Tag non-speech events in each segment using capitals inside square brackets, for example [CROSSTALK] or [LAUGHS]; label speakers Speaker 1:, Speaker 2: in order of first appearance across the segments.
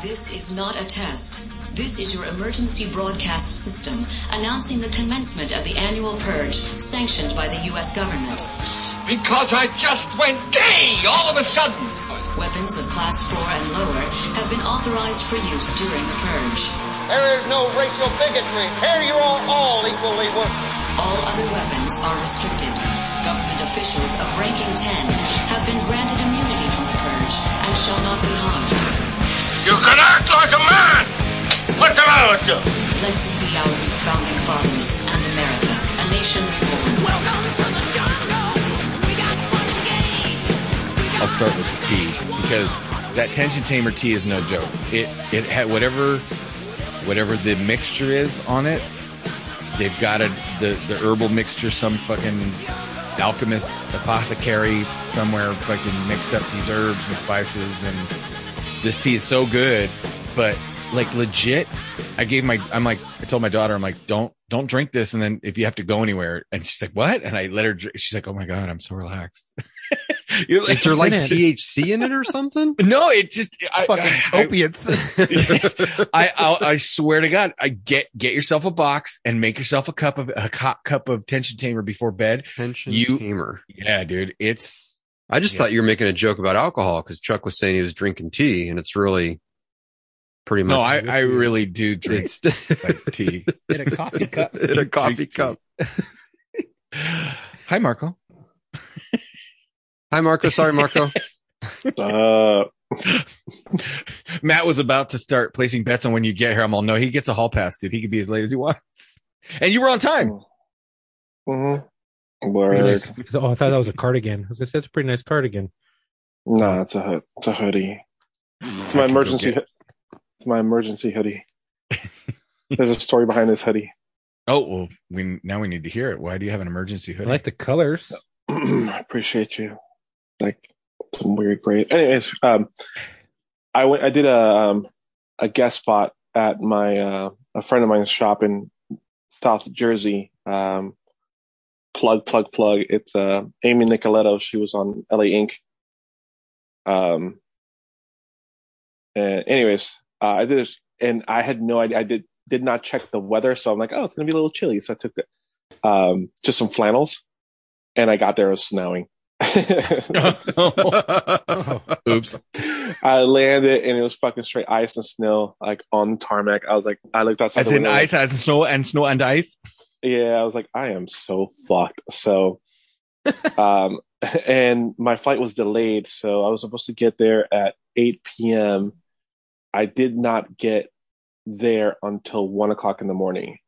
Speaker 1: This is not a test. This is your emergency broadcast system announcing the commencement of the annual purge sanctioned by the U.S. government.
Speaker 2: Because I just went gay all of a sudden.
Speaker 1: Weapons of class 4 and lower have been authorized for use during the purge.
Speaker 3: There is no racial bigotry. Here you are all equally worthy.
Speaker 1: All other weapons are restricted. Government officials of ranking 10 have been granted immunity from the purge and shall not be harmed.
Speaker 2: You can act like a man! What's the matter with you? Blessed be our
Speaker 1: new founding fathers and America, a nation reborn. Welcome to
Speaker 4: I'll start with the tea because that tension tamer tea is no joke. It, it had whatever, whatever the mixture is on it, they've got a, the, the herbal mixture, some fucking alchemist apothecary somewhere fucking mixed up these herbs and spices and this tea is so good, but like legit, I gave my, I'm like, I told my daughter, I'm like, don't, don't drink this. And then if you have to go anywhere and she's like, what? And I let her, drink. she's like, oh my God, I'm so relaxed.
Speaker 5: [LAUGHS] You're like, is there like THC in it or something?
Speaker 4: [LAUGHS] No, it just
Speaker 5: I, fucking I, opiates.
Speaker 4: [LAUGHS] I, I, I swear to God, I get get yourself a box and make yourself a cup of a hot cup of tension tamer before bed.
Speaker 5: Tension you, tamer,
Speaker 4: yeah, dude, it's
Speaker 5: I just yeah. thought you were making a joke about alcohol because Chuck was saying he was drinking tea, and it's really pretty much.
Speaker 4: No, I, I really do drink [LAUGHS]
Speaker 5: like tea in a coffee [LAUGHS] cup. In a coffee cup.
Speaker 6: Hi, Marco.
Speaker 4: Hi, Marco. Sorry, Marco. [LAUGHS] Uh... Matt was about to start placing bets on when you get here. I'm all no, he gets a hall pass, dude. He could be as late as he wants. And you were on time.
Speaker 6: Mm-hmm. Word. [LAUGHS] Oh, I thought that was a cardigan. I said that's a pretty nice cardigan.
Speaker 7: No, it's a it's a hoodie. Mm, it's my emergency. It's my emergency hoodie. [LAUGHS] There's a story behind this hoodie.
Speaker 4: Oh well, we now we need to hear it. Why do you have an emergency hoodie? I
Speaker 6: like the colors. [CLEARS THROAT]
Speaker 7: I appreciate you. Like some weird gray. Anyways, um, I went. I did a um, a guest spot at my uh, a friend of mine's shop in South Jersey. Um, plug, plug, plug. It's uh, Amy Nicoletto. She was on LA Ink Um, and anyways, uh, I did this, and I had no idea. I did did not check the weather, so I'm like, oh, it's gonna be a little chilly. So I took um, just some flannels, and I got there. It was snowing.
Speaker 4: [LAUGHS] Oops. I
Speaker 7: landed and it was fucking straight ice and snow, like on the tarmac. I was like, I looked outside.
Speaker 6: As in ice, as in snow, and snow and ice
Speaker 7: yeah, I was like, I am so fucked. So, [LAUGHS] um, [LAUGHS] and my flight was delayed, so I was supposed to get there at 8 p.m. I did not get there until one o'clock in the morning.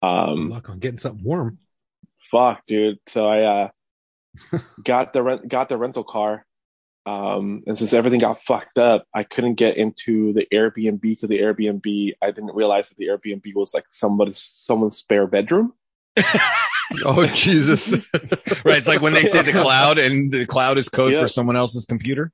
Speaker 6: Um, luck on getting something warm.
Speaker 7: Fuck, dude. So I uh, [LAUGHS] got the rent, got the rental car, um, and since everything got fucked up, I couldn't get into the Airbnb because the Airbnb, I didn't realize that the Airbnb was like somebody's someone's spare bedroom.
Speaker 4: [LAUGHS] oh Jesus!
Speaker 5: [LAUGHS] right, it's like when they say the cloud, and the cloud is code yep. for someone else's computer.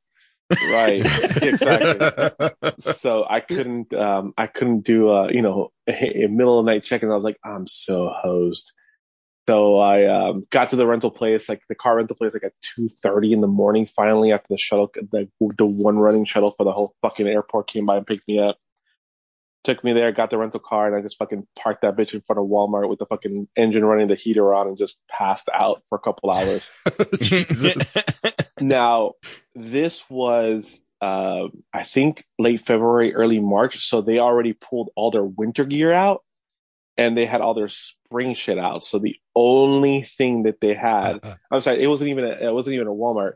Speaker 7: right, exactly. [LAUGHS] so I couldn't, um, I couldn't do, uh, you know, a, a middle of the night check, and I was like, I'm so hosed. So I um, got to the rental place, like the car rental place, like at two thirty in the morning. Finally, after the shuttle, the the one running shuttle for the whole fucking airport came by and picked me up, took me there, got the rental car, and I just fucking parked that bitch in front of Walmart with the fucking engine running, the heater on, and just passed out for a couple hours. [LAUGHS] [LAUGHS] now, this was uh, I think late February, early March, so they already pulled all their winter gear out and they had all their spring shit out. So the only thing that they had, uh-huh. I'm sorry, it wasn't even a, it wasn't even a Walmart.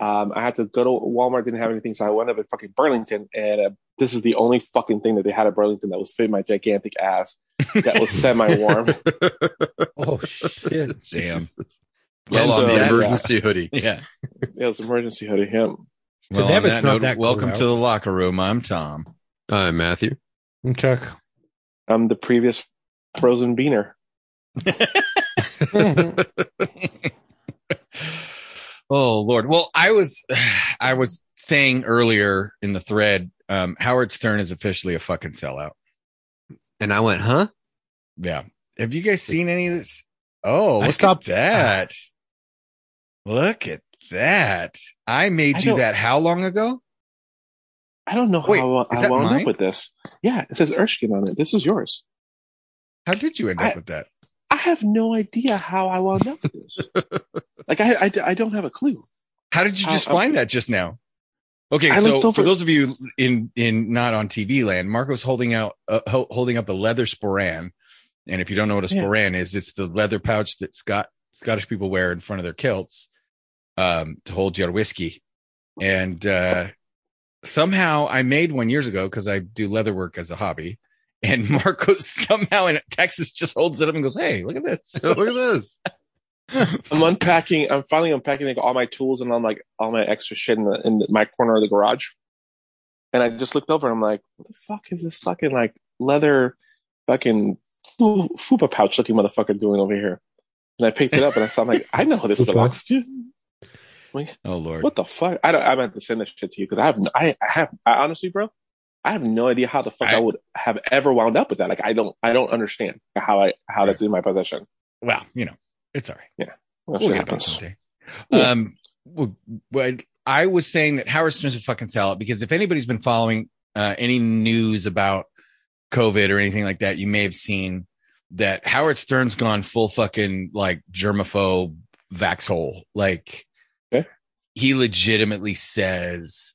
Speaker 7: Um, I had to go to Walmart, didn't have anything, so I went up at fucking Burlington, and uh, this is the only fucking thing that they had at Burlington that was fit my gigantic ass that was semi warm.
Speaker 4: [LAUGHS] oh shit!
Speaker 5: Damn.
Speaker 4: Well, on so, the emergency yeah. hoodie.
Speaker 5: Yeah, it
Speaker 7: was emergency hoodie. Him.
Speaker 4: Well, that welcome cool to the locker room. I'm Tom.
Speaker 5: I'm Matthew.
Speaker 6: I'm Chuck.
Speaker 7: I'm the previous frozen beaner. [LAUGHS]
Speaker 4: oh Lord. Well, I was [SIGHS] I was saying earlier in the thread, um, Howard Stern is officially a fucking sellout.
Speaker 5: And I went, huh?
Speaker 4: Yeah. Have you guys seen any of this? Oh, I look stop at that. Look at that. I made I you that how long ago?
Speaker 7: I don't know
Speaker 4: Wait, how
Speaker 7: I, I wound mine? up with this. Yeah, it says Erskine on it. This is yours.
Speaker 4: How did you end I, up with that?
Speaker 7: I have no idea how I wound up with this. [LAUGHS] like I, I, I, don't have a clue.
Speaker 4: How did you just find i that just now? Okay, I so for those of you in in not on TV land, Marco's holding out uh, ho- holding up a leather sporran, and if you don't know what a sporran yeah. is, it's the leather pouch that Scott Scottish people wear in front of their kilts um, to hold your whiskey. And uh, somehow I made one years ago because I do leather work as a hobby, and [LAUGHS] Marco somehow in Texas just holds it up and goes, "Hey, look at this! [LAUGHS] look at this!"
Speaker 7: I'm unpacking. I'm finally unpacking like, all my tools and I'm like all my extra shit in, the, in my corner of the garage, and I just looked over. and I'm like, "What the fuck is this fucking like leather fucking fupa pouch looking motherfucker doing over here?" And I picked it up and I saw. I'm like, "I know this belongs to."
Speaker 4: Like, oh lord,
Speaker 7: what the fuck? I don't. I'm have to send this shit to you because I have. I, I have. I honestly, bro, I have no idea how the fuck I, I, would have ever wound up with that. Like I don't I don't understand how I how that's in my possession.
Speaker 4: Well, you know, it's all right. Yeah. We'll, we someday. Yeah. Um well, I was saying that Howard Stern's a fucking sellout because if anybody's been following uh, any news about COVID or anything like that, you may have seen that Howard Stern's gone full fucking like germaphobe vaxhole. Like okay. he legitimately says,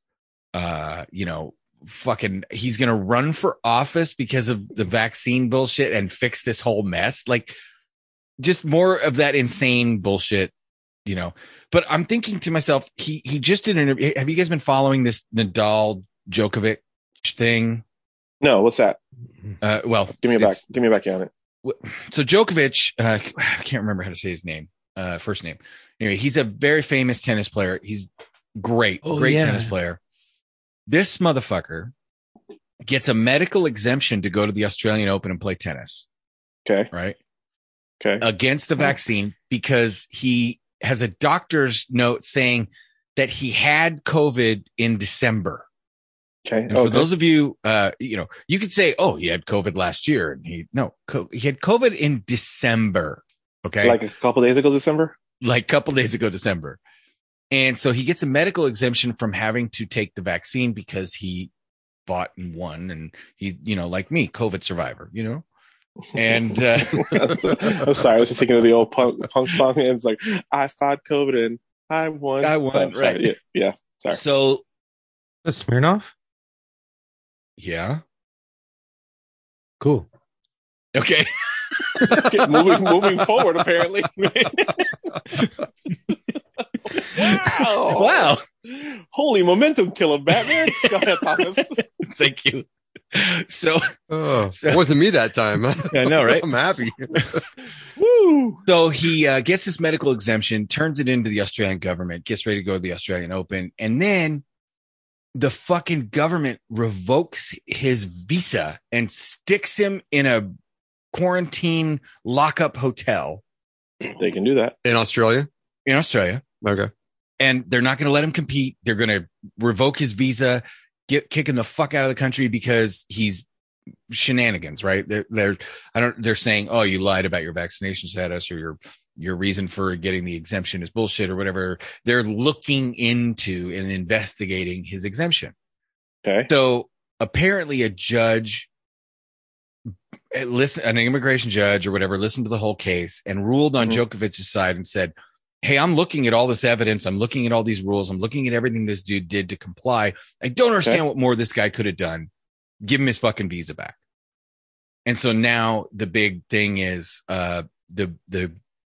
Speaker 4: uh, you know, fucking he's gonna run for office because of the vaccine bullshit and fix this whole mess like just more of that insane bullshit you know but i'm thinking to myself he he just did an have you guys been following this nadal Djokovic thing
Speaker 7: no what's that
Speaker 4: uh, well
Speaker 7: give me back give me back on it
Speaker 4: so Djokovic uh, [SIGHS] i can't remember how to say his name uh, first name anyway he's a very famous tennis player he's great oh, great yeah. tennis player this motherfucker gets a medical exemption to go to the Australian Open and play tennis.
Speaker 7: Okay.
Speaker 4: Right.
Speaker 7: Okay.
Speaker 4: Against the vaccine because he has a doctor's note saying that he had COVID in December.
Speaker 7: Okay. And
Speaker 4: okay.
Speaker 7: for
Speaker 4: those of you, uh, you know, you could say, "Oh, he had COVID last year," and he no, co- he had COVID in December. Okay,
Speaker 7: like a couple days ago, December.
Speaker 4: Like a couple days ago, December. And so he gets a medical exemption from having to take the vaccine because he bought and won. And he, you know, like me, COVID survivor, you know? And uh, [LAUGHS]
Speaker 7: I'm sorry, I was just thinking of the old punk, punk song. And it's like, I fought COVID and I won.
Speaker 4: I won, right.
Speaker 7: Sorry. Yeah, yeah. Sorry. So, the
Speaker 6: Smirnoff?
Speaker 4: Yeah.
Speaker 6: Cool.
Speaker 4: Okay.
Speaker 7: [LAUGHS] okay moving, moving forward, apparently. [LAUGHS]
Speaker 4: wow. [LAUGHS] wow.
Speaker 7: Holy momentum killer, Batman. Go ahead, [LAUGHS] Thomas.
Speaker 4: Thank you. So,
Speaker 5: oh, so, it wasn't me that time. [LAUGHS]
Speaker 4: I know, right?
Speaker 5: I'm happy.
Speaker 4: Woo. So he uh, gets this medical exemption, turns it into the Australian government, gets ready to go to the Australian Open, and then the fucking government revokes his visa and sticks him in a quarantine lockup hotel.
Speaker 7: They can do that
Speaker 5: in Australia.
Speaker 4: In Australia,
Speaker 5: Okay.
Speaker 4: And they're not going to let him compete. They're going to revoke his visa, get kick him the fuck out of the country because he's shenanigans, right? They're, they're I don't they're saying, "Oh, you lied about your vaccination status or your your reason for getting the exemption is bullshit or whatever." They're looking into and investigating his exemption. Okay. So, apparently a judge listen an immigration judge or whatever listened to the whole case and ruled on mm-hmm. Djokovic's side and said, Hey, I'm looking at all this evidence. I'm looking at all these rules. I'm looking at everything this dude did to comply. I don't understand okay. what more this guy could have done. Give him his fucking visa back. And so now the big thing is uh, the the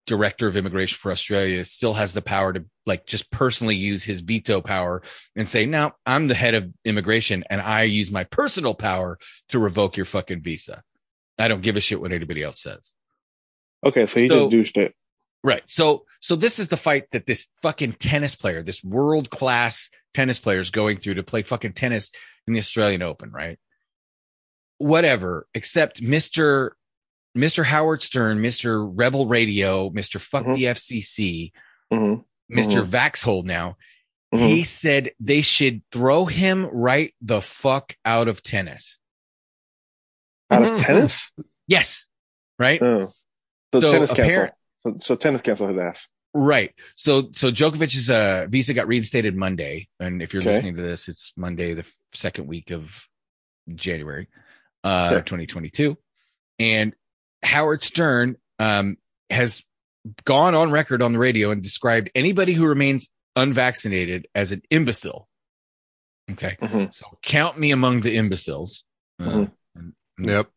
Speaker 4: director of immigration for Australia still has the power to like just personally use his veto power and say, now I'm the head of immigration and I use my personal power to revoke your fucking visa. I don't give a shit what anybody else says.
Speaker 7: Okay, so he so, just douched it.
Speaker 4: Right. So so this is the fight that this fucking tennis player, this world class tennis player is going through to play fucking tennis in the Australian Open, right? Whatever, except Mr. Mr. Howard Stern, Mr. Rebel Radio, Mr. Fuck mm-hmm. the FCC, mm-hmm. mister mm-hmm. Vaxhold now, mm-hmm. he said they should throw him right the fuck out of tennis.
Speaker 7: Out of mm-hmm. tennis?
Speaker 4: Yes. Right?
Speaker 7: Oh. So, so tennis apparent- cancel so, so tennis canceled his ass.
Speaker 4: Right. So so Djokovic's uh, visa got reinstated Monday, and if you're okay. listening to this, it's Monday, the second week of January, uh, sure. 2022, and Howard Stern um, has gone on record on the radio and described anybody who remains unvaccinated as an imbecile. Okay, mm-hmm. so count me among the imbeciles. Uh, mm-hmm. yep.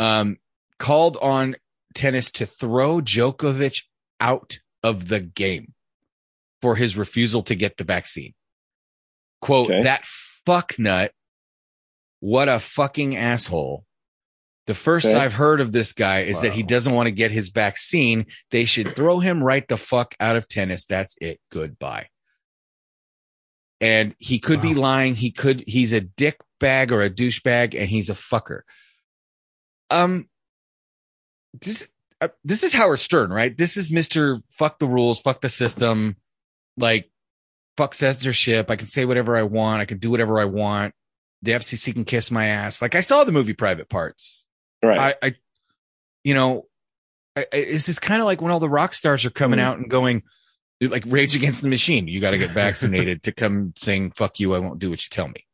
Speaker 4: Um, called on tennis to throw Djokovic out of the game for his refusal to get the vaccine. Quote, okay. that fucknut, what a fucking asshole. The first okay. I've heard of this guy is wow. that he doesn't want to get his vaccine. They should throw him right the fuck out of tennis. That's it. Goodbye. And he could wow. be lying. He could, he's a dick bag or a douchebag and he's a fucker. Um, this uh, this is Howard Stern, right? This is Mister Fuck the rules, fuck the system, like fuck censorship. I can say whatever I want. I can do whatever I want. The FCC can kiss my ass. Like I saw the movie Private Parts.
Speaker 7: Right.
Speaker 4: I, I you know, I, I, this is kind of like when all the rock stars are coming mm. out and going like Rage Against the Machine. You got to get [LAUGHS] vaccinated to come saying "Fuck you, I won't do what you tell me."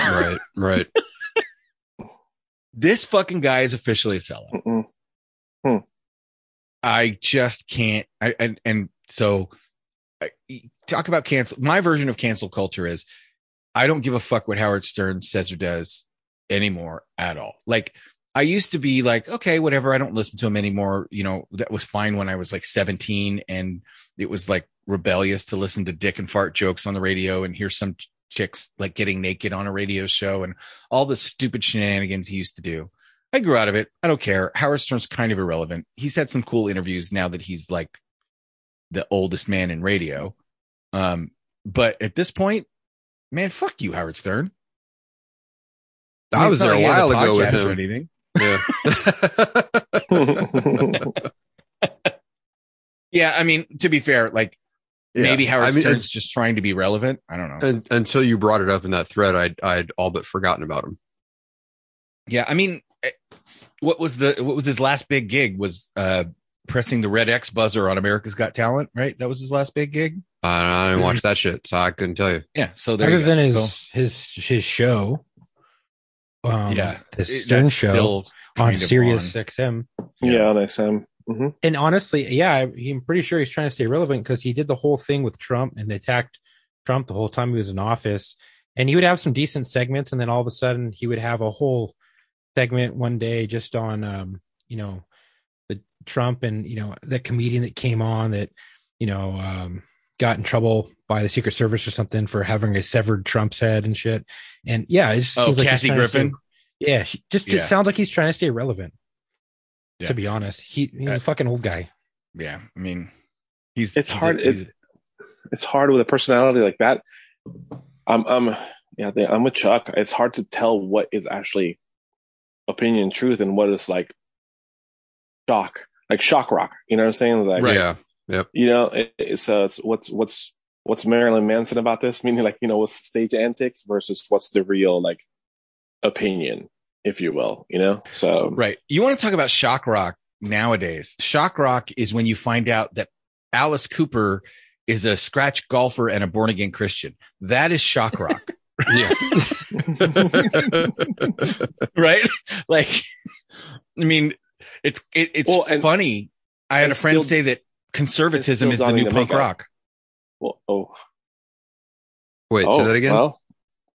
Speaker 5: Right. Right.
Speaker 4: [LAUGHS] this fucking guy is officially a sellout. Mm-mm. Hmm. I just can't. I, and, and so I, talk about cancel. My version of cancel culture is I don't give a fuck what Howard Stern says or does anymore at all. Like I used to be like, okay, whatever. I don't listen to him anymore. You know, that was fine when I was like 17 and it was like rebellious to listen to dick and fart jokes on the radio and hear some chicks like getting naked on a radio show and all the stupid shenanigans he used to do. I grew out of it. I don't care. Howard Stern's kind of irrelevant. He's had some cool interviews now that he's like the oldest man in radio. Um, but at this point, man, fuck you, Howard Stern.
Speaker 5: I, mean, I was there like a while a ago with him. Or anything.
Speaker 4: Yeah. [LAUGHS] yeah. I mean, to be fair, like yeah. maybe Howard I mean, Stern's just trying to be relevant. I don't know.
Speaker 5: And, until you brought it up in that thread, I'd, I'd all but forgotten about him.
Speaker 4: Yeah. I mean, what was the what was his last big gig? Was uh pressing the red X buzzer on America's Got Talent, right? That was his last big
Speaker 5: gig. Uh, I didn't watch that shit, so I couldn't tell you.
Speaker 4: Yeah, so
Speaker 6: there other than his his his show,
Speaker 4: um, yeah,
Speaker 6: the Stern show on Sirius on. XM.
Speaker 7: Yeah, yeah, on XM. Mm-hmm.
Speaker 6: And honestly, yeah, I'm pretty sure he's trying to stay relevant because he did the whole thing with Trump and attacked Trump the whole time he was in office. And he would have some decent segments, and then all of a sudden he would have a whole segment one day just on um, you know the Trump and you know the comedian that came on that you know um, got in trouble by the Secret Service or something for having a severed Trump's head and shit. And yeah, it just oh, seems like Kathy Griffin. Stay, yeah, she, just yeah. it sounds like he's trying to stay relevant. Yeah. To be honest, he he's uh, a fucking old guy.
Speaker 4: Yeah, I mean,
Speaker 7: he's
Speaker 4: it's
Speaker 7: he's hard.
Speaker 4: A,
Speaker 7: it's it's hard with a personality like that. I'm I'm yeah, I am with Chuck. It's hard to tell what is actually opinion truth and what is like shock, like shock rock. You know what I'm saying? Like,
Speaker 4: right. yeah, yep.
Speaker 7: You know, it, it's uh, it's what's what's what's Marilyn Manson about this? [LAUGHS] Meaning, like, you know, what's stage antics versus what's the real like opinion, if you will. You know,
Speaker 4: so right. You want to talk about shock rock nowadays? Shock rock is when you find out that Alice Cooper is a scratch golfer and a born again Christian. That is shock rock. [LAUGHS] Yeah. [LAUGHS] right? Like I mean, it's it, it's well, funny. I had a friend still, say that conservatism is
Speaker 7: the new
Speaker 4: punk rock.
Speaker 7: Well, oh.
Speaker 5: Wait, oh, say that again. Well.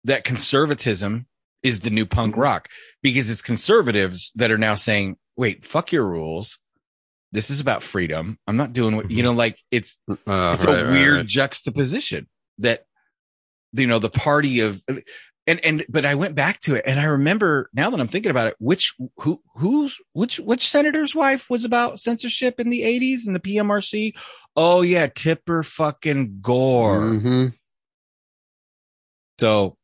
Speaker 4: That conservatism is the new punk mm-hmm. rock because it's conservatives that are now saying, "Wait, fuck your rules. This is about freedom. I'm not doing what you mm-hmm. know." Like it's uh, it's right, a weird right. juxtaposition that you know the party of and and but I went back to it and I remember now that I'm thinking about it, which who who's which which senator's wife was about censorship in the 80s and the PMRC? Oh yeah, Tipper fucking Gore. Mm-hmm. So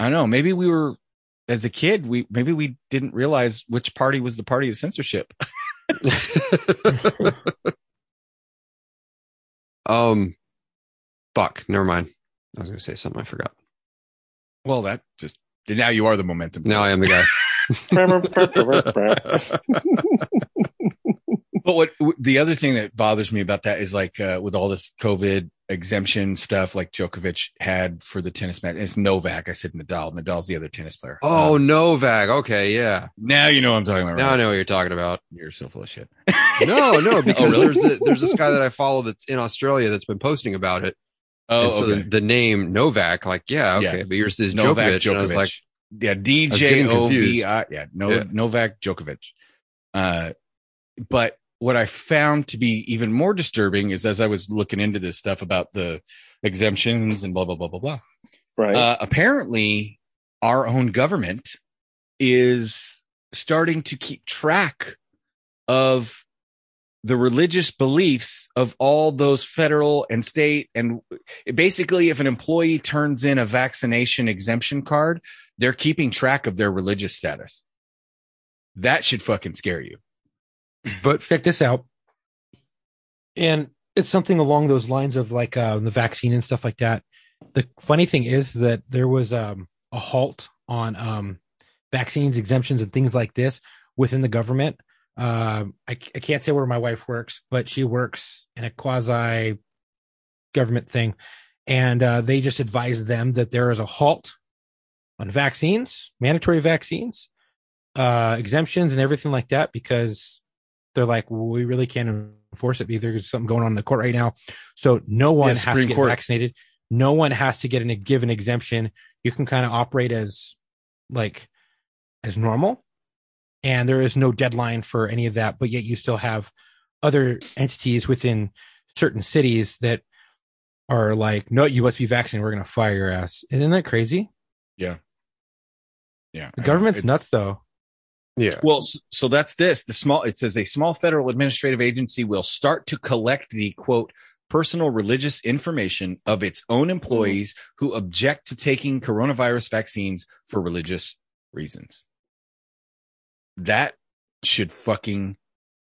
Speaker 4: I don't know, maybe we were as a kid, we maybe we didn't realize which party was the party of censorship. [LAUGHS] [LAUGHS]
Speaker 5: um fuck, never mind. I was going to say something I forgot.
Speaker 4: Well, that just now you are the momentum.
Speaker 5: Now I am the guy.
Speaker 4: [LAUGHS] but what the other thing that bothers me about that is like uh, with all this COVID exemption stuff, like Djokovic had for the tennis match. It's Novak. I said Nadal. Nadal's the other tennis player.
Speaker 5: Oh, um, Novak. Okay, yeah.
Speaker 4: Now you know what I'm talking about.
Speaker 5: Now right? I know what you're talking about. You're so full of shit.
Speaker 4: no, no, [LAUGHS] oh, because oh, really? there's a, there's this guy that I follow that's in Australia that's been posting about it, Oh, and so okay. the, the, name Novak, like, yeah, okay, yeah. but yours is Novak Djokovic. Djokovic. And I was like, yeah, D J O V I, yeah, no, yeah. Novak Djokovic. Uh, but what I found to be even more disturbing is as I was looking into this stuff about the exemptions and blah blah blah blah blah. Right. Uh, apparently, our own government is starting to keep track of the religious beliefs of all those federal and state and basically if an employee turns in a vaccination exemption card they're keeping track of their religious status that should fucking scare you
Speaker 6: but check this out and it's something along those lines of like uh, the vaccine and stuff like that the funny thing is that there was um, a halt on um, vaccines exemptions and things like this within the government um, I, I can't say where my wife works, but she works in a quasi government thing. And uh, they just advised them that there is a halt on vaccines, mandatory vaccines, uh, exemptions, and everything like that, because they're like, we really can't enforce it either. There's something going on in the court right now. So no one has Supreme to get court. vaccinated. No one has to get a given exemption. You can kind of operate as like as normal and there is no deadline for any of that but yet you still have other entities within certain cities that are like no you must be vaccinated we're going to fire your ass isn't that crazy
Speaker 4: yeah
Speaker 6: yeah the I government's nuts though
Speaker 4: yeah well so that's this the small it says a small federal administrative agency will start to collect the quote personal religious information of its own employees mm-hmm. who object to taking coronavirus vaccines for religious reasons that should fucking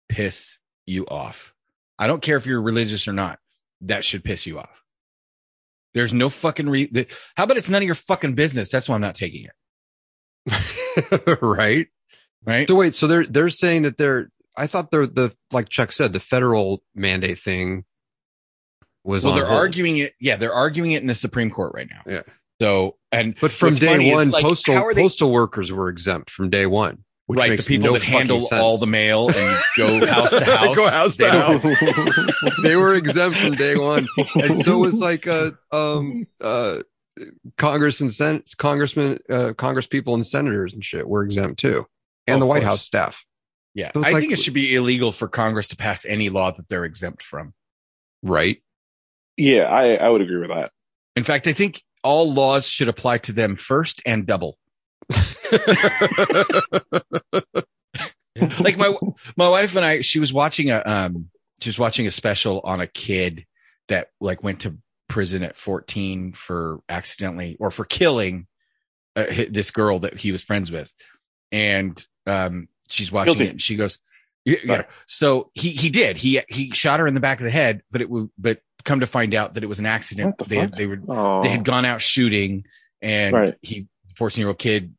Speaker 4: piss you off. I don't care if you're religious or not. That should piss you off. There's no fucking re. How about it's none of your fucking business? That's why I'm not taking
Speaker 5: it. [LAUGHS] right.
Speaker 4: Right.
Speaker 5: So wait. So they're they're saying that they're. I thought they're the like Chuck said the federal mandate thing was.
Speaker 4: Well, they're hold. arguing it. Yeah, they're arguing it in the Supreme Court right now.
Speaker 5: Yeah.
Speaker 4: So and
Speaker 5: but from day one, like, postal postal workers were exempt from day one right, the people no that handle sense.
Speaker 4: all the mail and go [LAUGHS] house to house. go house to
Speaker 5: house. [LAUGHS] they were exempt from day one, and so was like a uh, um uh Congress and Sen- Congressman, uh, Congress people and senators and shit were exempt too, and the White House staff.
Speaker 4: Yeah, so I like, think it should be illegal for Congress to pass any law that they're exempt from.
Speaker 5: Right.
Speaker 7: Yeah, I I would agree with that.
Speaker 4: In fact, I think all laws should apply to them first and double. [LAUGHS] like my my wife and I, she was watching a um, she was watching a special on a kid that like went to prison at 14 for accidentally or for killing uh, this girl that he was friends with, and um, she's watching Guilty. it. and She goes, yeah, yeah. So he he did. He he shot her in the back of the head, but it was but come to find out that it was an accident. The they fuck? they were they oh. had gone out shooting and right. he 14 year old kid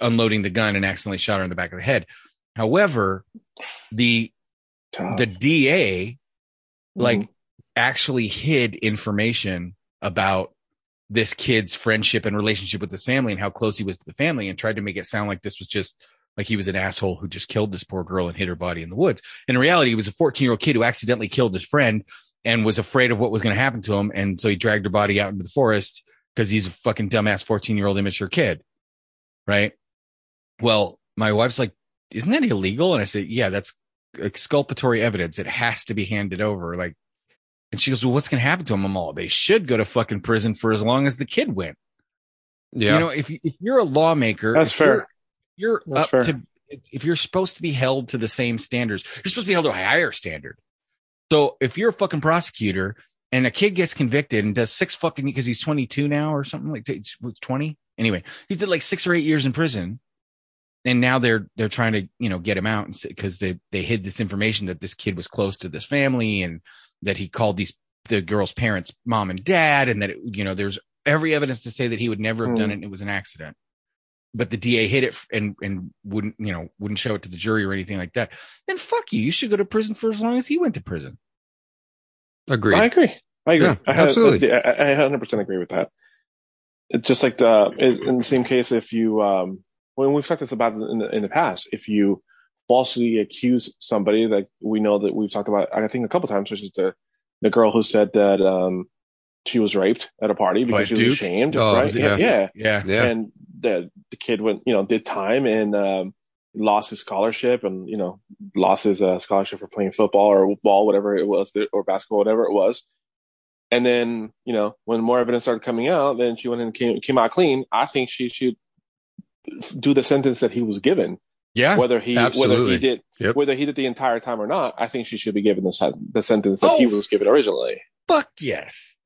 Speaker 4: unloading the gun and accidentally shot her in the back of the head. However, the Tough. the DA mm-hmm. like mm-hmm. actually hid information about this kid's friendship and relationship with his family and how close he was to the family and tried to make it sound like this was just like he was an asshole who just killed this poor girl and hid her body in the woods. in reality, he was a 14 year old kid who accidentally killed his friend and was afraid of what was going to happen to him. And so he dragged her body out into the forest because he's a fucking dumbass 14 year old immature kid. Right. Well, my wife's like, isn't that illegal? And I said, yeah, that's exculpatory evidence. It has to be handed over. Like, and she goes, well, what's going to happen to them? I'm all, they should go to fucking prison for as long as the kid went. Yeah. You know, if, if you're a lawmaker,
Speaker 7: that's
Speaker 4: fair. You're, you're that's up fair. to, if you're supposed to be held to the same standards, you're supposed to be held to a higher standard. So if you're a fucking prosecutor and a kid gets convicted and does six fucking because he's 22 now or something like 20 anyway he did like six or eight years in prison and now they're they're trying to you know get him out because they they hid this information that this kid was close to this family and that he called these the girl's parents mom and dad and that it, you know there's every evidence to say that he would never have done hmm. it and it was an accident but the DA hid it and and wouldn't you know wouldn't show it to the jury or anything like that then fuck you you should go to prison for as long as he went to prison
Speaker 7: Agreed. I agree. I agree. Yeah, I absolutely. I, I 100% agree with that. It's just like the, in the same case, if you, um, when we've talked about in the, in the past, if you falsely accuse somebody, like we know that we've talked about, I think a couple times, which is the, the girl who said that, um, she was raped at a party because By she Duke? was ashamed, oh, right? Yeah. Yeah. yeah, yeah, And the the kid went, you know, did time, and um, lost his scholarship and you know lost his uh, scholarship for playing football or ball whatever it was or basketball whatever it was and then you know when more evidence started coming out then she went and came, came out clean i think she should do the sentence that he was given
Speaker 4: yeah
Speaker 7: whether he absolutely. whether he did yep. whether he did the entire time or not i think she should be given the, the sentence that oh, he was given originally
Speaker 4: fuck yes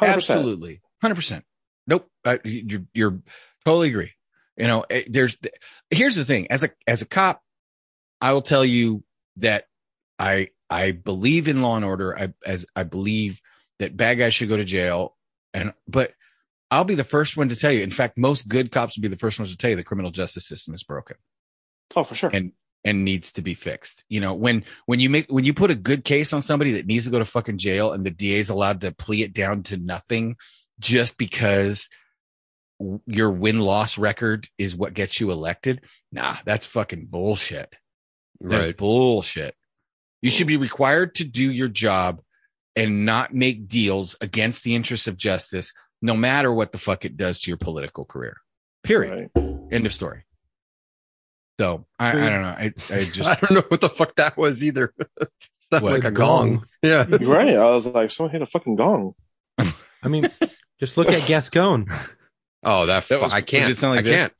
Speaker 4: 100%. absolutely 100% nope uh, you're, you're totally agree you know, eh, there's here's the thing. As a as a cop, I will tell you that I I believe in law and order. I as I believe that bad guys should go to jail. And but I'll be the first one to tell you. In fact, most good cops would be the first ones to tell you the criminal justice system is broken.
Speaker 7: Oh, for sure.
Speaker 4: And and needs to be fixed. You know, when when you make when you put a good case on somebody that needs to go to fucking jail and the DA is allowed to plea it down to nothing just because your win loss record is what gets you elected. Nah, that's fucking bullshit. That's right. bullshit. You should be required to do your job and not make deals against the interests of justice, no matter what the fuck it does to your political career. Period. Right. End of story. So I, I, don't know. I, I [LAUGHS] just I
Speaker 5: don't know what the fuck that was either. [LAUGHS] it's not what, like a gong. gong. Yeah, You're
Speaker 7: right. I was like, someone hit a fucking gong.
Speaker 6: I mean, just look at [LAUGHS] Gascon.
Speaker 4: Oh, that, that was, I can't. Like I this? can't.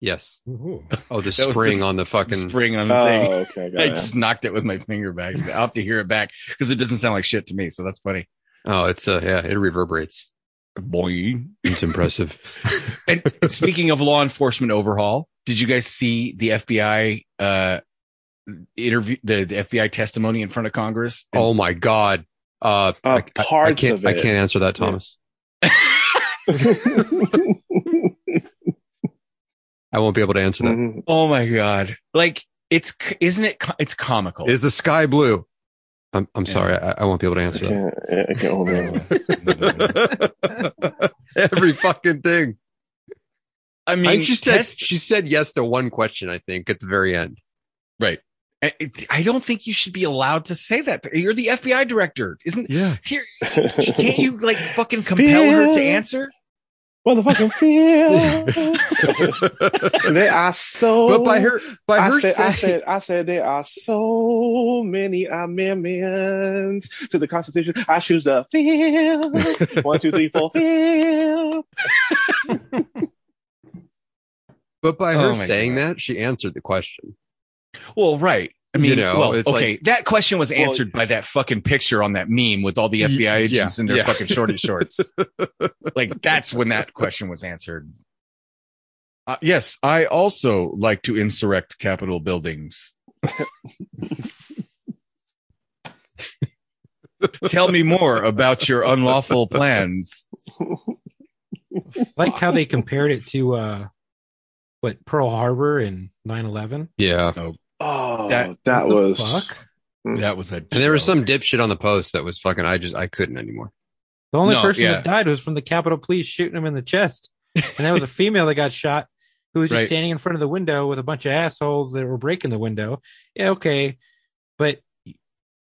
Speaker 4: Yes. Ooh. Oh, the [LAUGHS] spring the on the fucking
Speaker 5: spring on the oh, thing.
Speaker 4: Okay, I [LAUGHS] just knocked it with my finger back. I'll have to hear it back because it doesn't sound like shit to me. So that's funny.
Speaker 5: Oh, it's uh, yeah, it reverberates.
Speaker 4: Boy,
Speaker 5: it's impressive.
Speaker 4: [LAUGHS] and speaking of law enforcement overhaul, did you guys see the FBI uh interview the, the FBI testimony in front of Congress?
Speaker 5: And- oh my God. Uh, uh I, parts I, I can't, of it. I can't answer that, Thomas. Yeah. [LAUGHS] I won't be able to answer that. Mm-hmm.
Speaker 4: Oh my god! Like it's isn't it? It's comical.
Speaker 5: Is the sky blue? I'm I'm yeah. sorry. I, I, won't be able to answer that.
Speaker 4: I can't hold on. [LAUGHS] Every fucking thing. I mean,
Speaker 5: I, she said she said yes to one question. I think at the very end. Right.
Speaker 4: I don't think you should be allowed to say that. You're the FBI director, isn't? Yeah. Here, [LAUGHS] can't you like fucking compel her to answer?
Speaker 7: Motherfucking feel. [LAUGHS] they are so.
Speaker 4: But by her, by I
Speaker 7: her, said, saying, I said, I said, there are so many amendments to the Constitution. I choose the feel. [LAUGHS] One, two, three, four, feel.
Speaker 5: but by her oh saying God. that, she answered the question.
Speaker 4: Well, right. I mean, you know, well, okay. Like, that question was answered well, by that fucking picture on that meme with all the FBI yeah, agents in their yeah. fucking shorty shorts. [LAUGHS] like that's when that question was answered.
Speaker 5: Uh, yes, I also like to insurrect Capitol buildings.
Speaker 4: Tell me more about your unlawful plans.
Speaker 6: like how they compared it to uh what Pearl Harbor and 9/11?
Speaker 5: Yeah. Oh
Speaker 7: Oh, that, that was fuck?
Speaker 4: Mm. that was a. Joke.
Speaker 5: There was some dipshit on the post that was fucking. I just I couldn't anymore.
Speaker 6: The only no, person yeah. that died was from the Capitol Police shooting him in the chest, and that was a [LAUGHS] female that got shot who was just right. standing in front of the window with a bunch of assholes that were breaking the window. Yeah, okay, but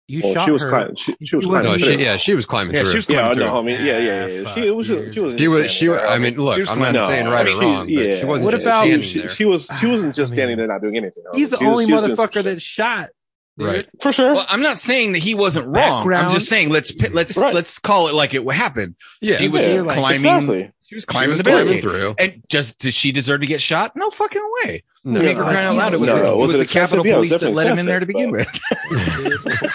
Speaker 6: you well, shot she was her. Climbing, she, she
Speaker 5: was climbing. No, she, yeah, she was climbing yeah,
Speaker 7: through.
Speaker 5: She was climbing
Speaker 7: yeah, through. No, I mean, yeah, yeah, yeah. She was. She was.
Speaker 5: She
Speaker 7: was.
Speaker 5: She, I mean, look, I'm not no, saying right or wrong. She, yeah. She wasn't. What about she,
Speaker 7: there. she was? She wasn't just [SIGHS] standing there not doing anything. He's
Speaker 6: the
Speaker 7: only
Speaker 6: was, motherfucker that shot.
Speaker 5: Dude. Right.
Speaker 7: For sure. Well,
Speaker 4: I'm not saying that he wasn't wrong. Background. I'm just saying let's let's right. let's call it like it happened.
Speaker 5: Yeah.
Speaker 4: She was yeah, climbing. Like, exactly.
Speaker 5: She was climbing she was the through.
Speaker 4: And just does she deserve to get shot? No fucking way.
Speaker 5: No. I crying out loud, it
Speaker 4: was, no, the, it was the Capitol Police that let him in there to begin with. [LAUGHS] [LAUGHS]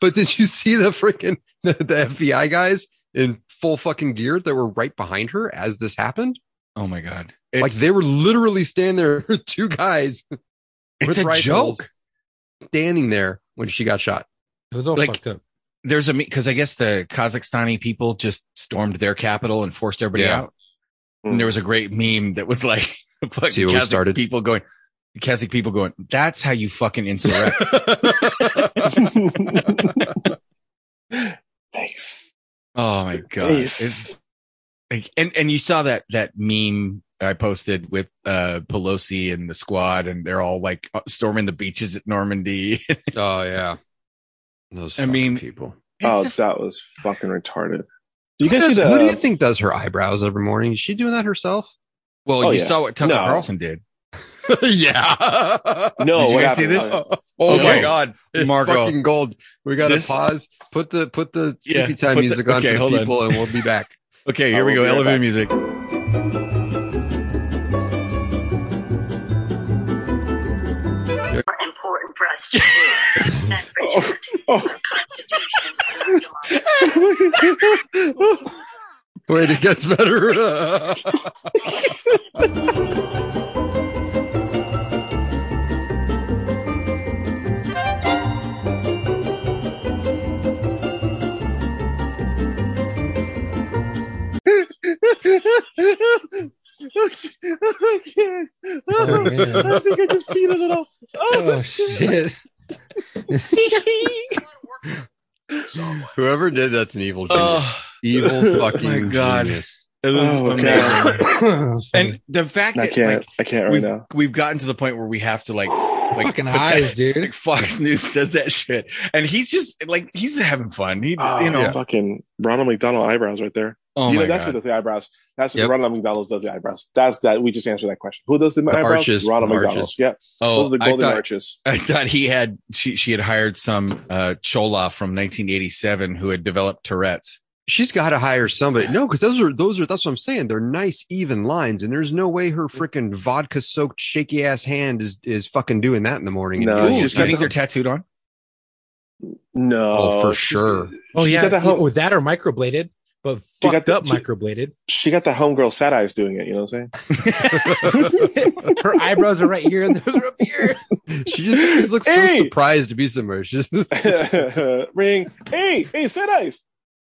Speaker 5: But did you see the freaking the, the FBI guys in full fucking gear that were right behind her as this happened?
Speaker 4: Oh my god!
Speaker 5: It's, like they were literally standing there, [LAUGHS] two guys.
Speaker 4: It's a joke.
Speaker 5: Standing there when she got shot.
Speaker 6: It was all like, fucked up.
Speaker 4: There's a because I guess the Kazakhstani people just stormed their capital and forced everybody yeah. out. And there was a great meme that was like, [LAUGHS] See Kazakh started? people going, Kazakh people going, that's how you fucking insurrect. [LAUGHS] Oh my God. Like, and, and you saw that, that meme I posted with, uh, Pelosi and the squad and they're all like uh, storming the beaches at Normandy.
Speaker 5: [LAUGHS] oh yeah.
Speaker 4: Those I mean,
Speaker 5: people.
Speaker 7: Oh, that was fucking retarded.
Speaker 4: Do
Speaker 7: you guys does, see
Speaker 4: the, who do you think does her eyebrows every morning? Is she doing that herself?
Speaker 5: Well, oh, you yeah. saw what Tucker no. Carlson did.
Speaker 4: [LAUGHS] yeah.
Speaker 5: No, Did you see this? Oh,
Speaker 4: oh no. my god,
Speaker 5: it's Marco. fucking
Speaker 4: gold. We gotta this... pause. Put the put the sleepy yeah, time music the, on okay, for the people, on. and we'll be back.
Speaker 5: [LAUGHS] okay, here I we go. Elevator right music. Important
Speaker 4: for us to do Wait, it gets better. [LAUGHS]
Speaker 5: I can Oh, I think I just peed it all. Oh, oh shit. [LAUGHS] Whoever did that's an evil genius. Oh, evil fucking my God. genius. It was oh, amazing.
Speaker 4: and [COUGHS] the fact
Speaker 7: that I can't, like, I can't right we've,
Speaker 4: now. We've gotten to the point where we have to like, [SIGHS]
Speaker 5: like fucking eyes, [LAUGHS] dude. Like
Speaker 4: Fox News does that shit, and he's just like he's having fun. He, oh, you know, yeah.
Speaker 7: fucking Ronald McDonald eyebrows right there. Oh you know, that's God. who does the eyebrows. That's yep. Ronald McDonald does the eyebrows. That's that. We just answered that question. Who does the, the eyebrows? Arches, Ronald arches. McDonald. Yeah.
Speaker 4: Oh, those are the golden I thought, arches. [LAUGHS] I thought he had she she had hired some uh, chola from 1987 who had developed Tourette's. She's got to hire somebody. No, because those are those are that's what I'm saying. They're nice, even lines, and there's no way her freaking vodka soaked, shaky ass hand is is fucking doing that in the morning.
Speaker 5: No, Ooh, you
Speaker 4: think they're tattooed on?
Speaker 7: No, oh,
Speaker 4: for sure. She's,
Speaker 6: oh yeah, with that or microbladed but she got the, up she, microbladed.
Speaker 7: She got the homegirl sad eyes doing it. You know what I'm saying? [LAUGHS]
Speaker 6: her eyebrows are right here and those are up here.
Speaker 5: [LAUGHS] She just, she just looks hey! so surprised to be somewhere. [LAUGHS] Just
Speaker 7: ring. Hey, hey, sad eyes.